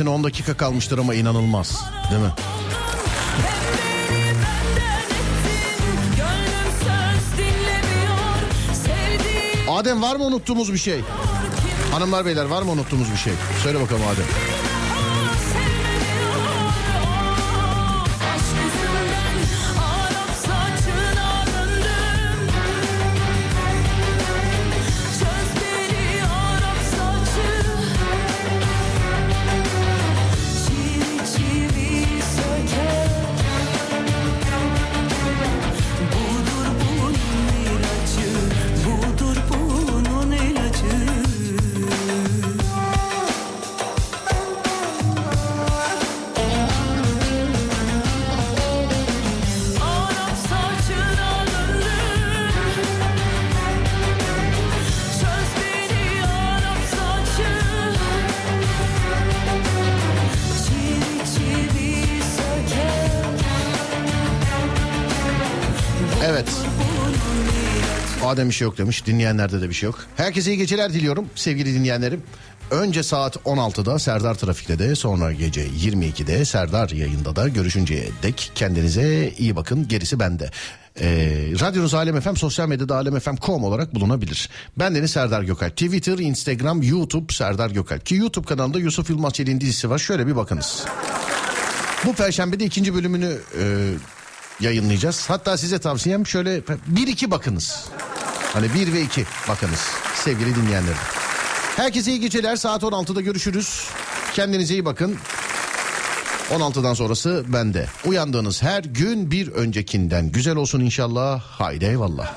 Bitmesine 10 dakika kalmıştır ama inanılmaz. Değil mi? Adem var mı unuttuğumuz bir şey? Hanımlar beyler var mı unuttuğumuz bir şey? Söyle bakalım Adem. Adem bir şey yok demiş. Dinleyenlerde de bir şey yok. Herkese iyi geceler diliyorum sevgili dinleyenlerim. Önce saat 16'da Serdar Trafik'te de sonra gece 22'de Serdar yayında da görüşünceye dek kendinize iyi bakın gerisi bende. Ee, radyonuz Alem FM sosyal medyada alemfm.com olarak bulunabilir. Ben Deniz Serdar Gökalp. Twitter, Instagram, YouTube Serdar Gökalp. Ki YouTube kanalında Yusuf Yılmaz Çelik'in dizisi var. Şöyle bir bakınız. Bu perşembe de ikinci bölümünü e, yayınlayacağız. Hatta size tavsiyem şöyle bir iki bakınız. Hani bir ve iki bakınız sevgili dinleyenlerim. Herkese iyi geceler. Saat 16'da görüşürüz. Kendinize iyi bakın. 16'dan sonrası bende. Uyandığınız her gün bir öncekinden güzel olsun inşallah. Haydi eyvallah.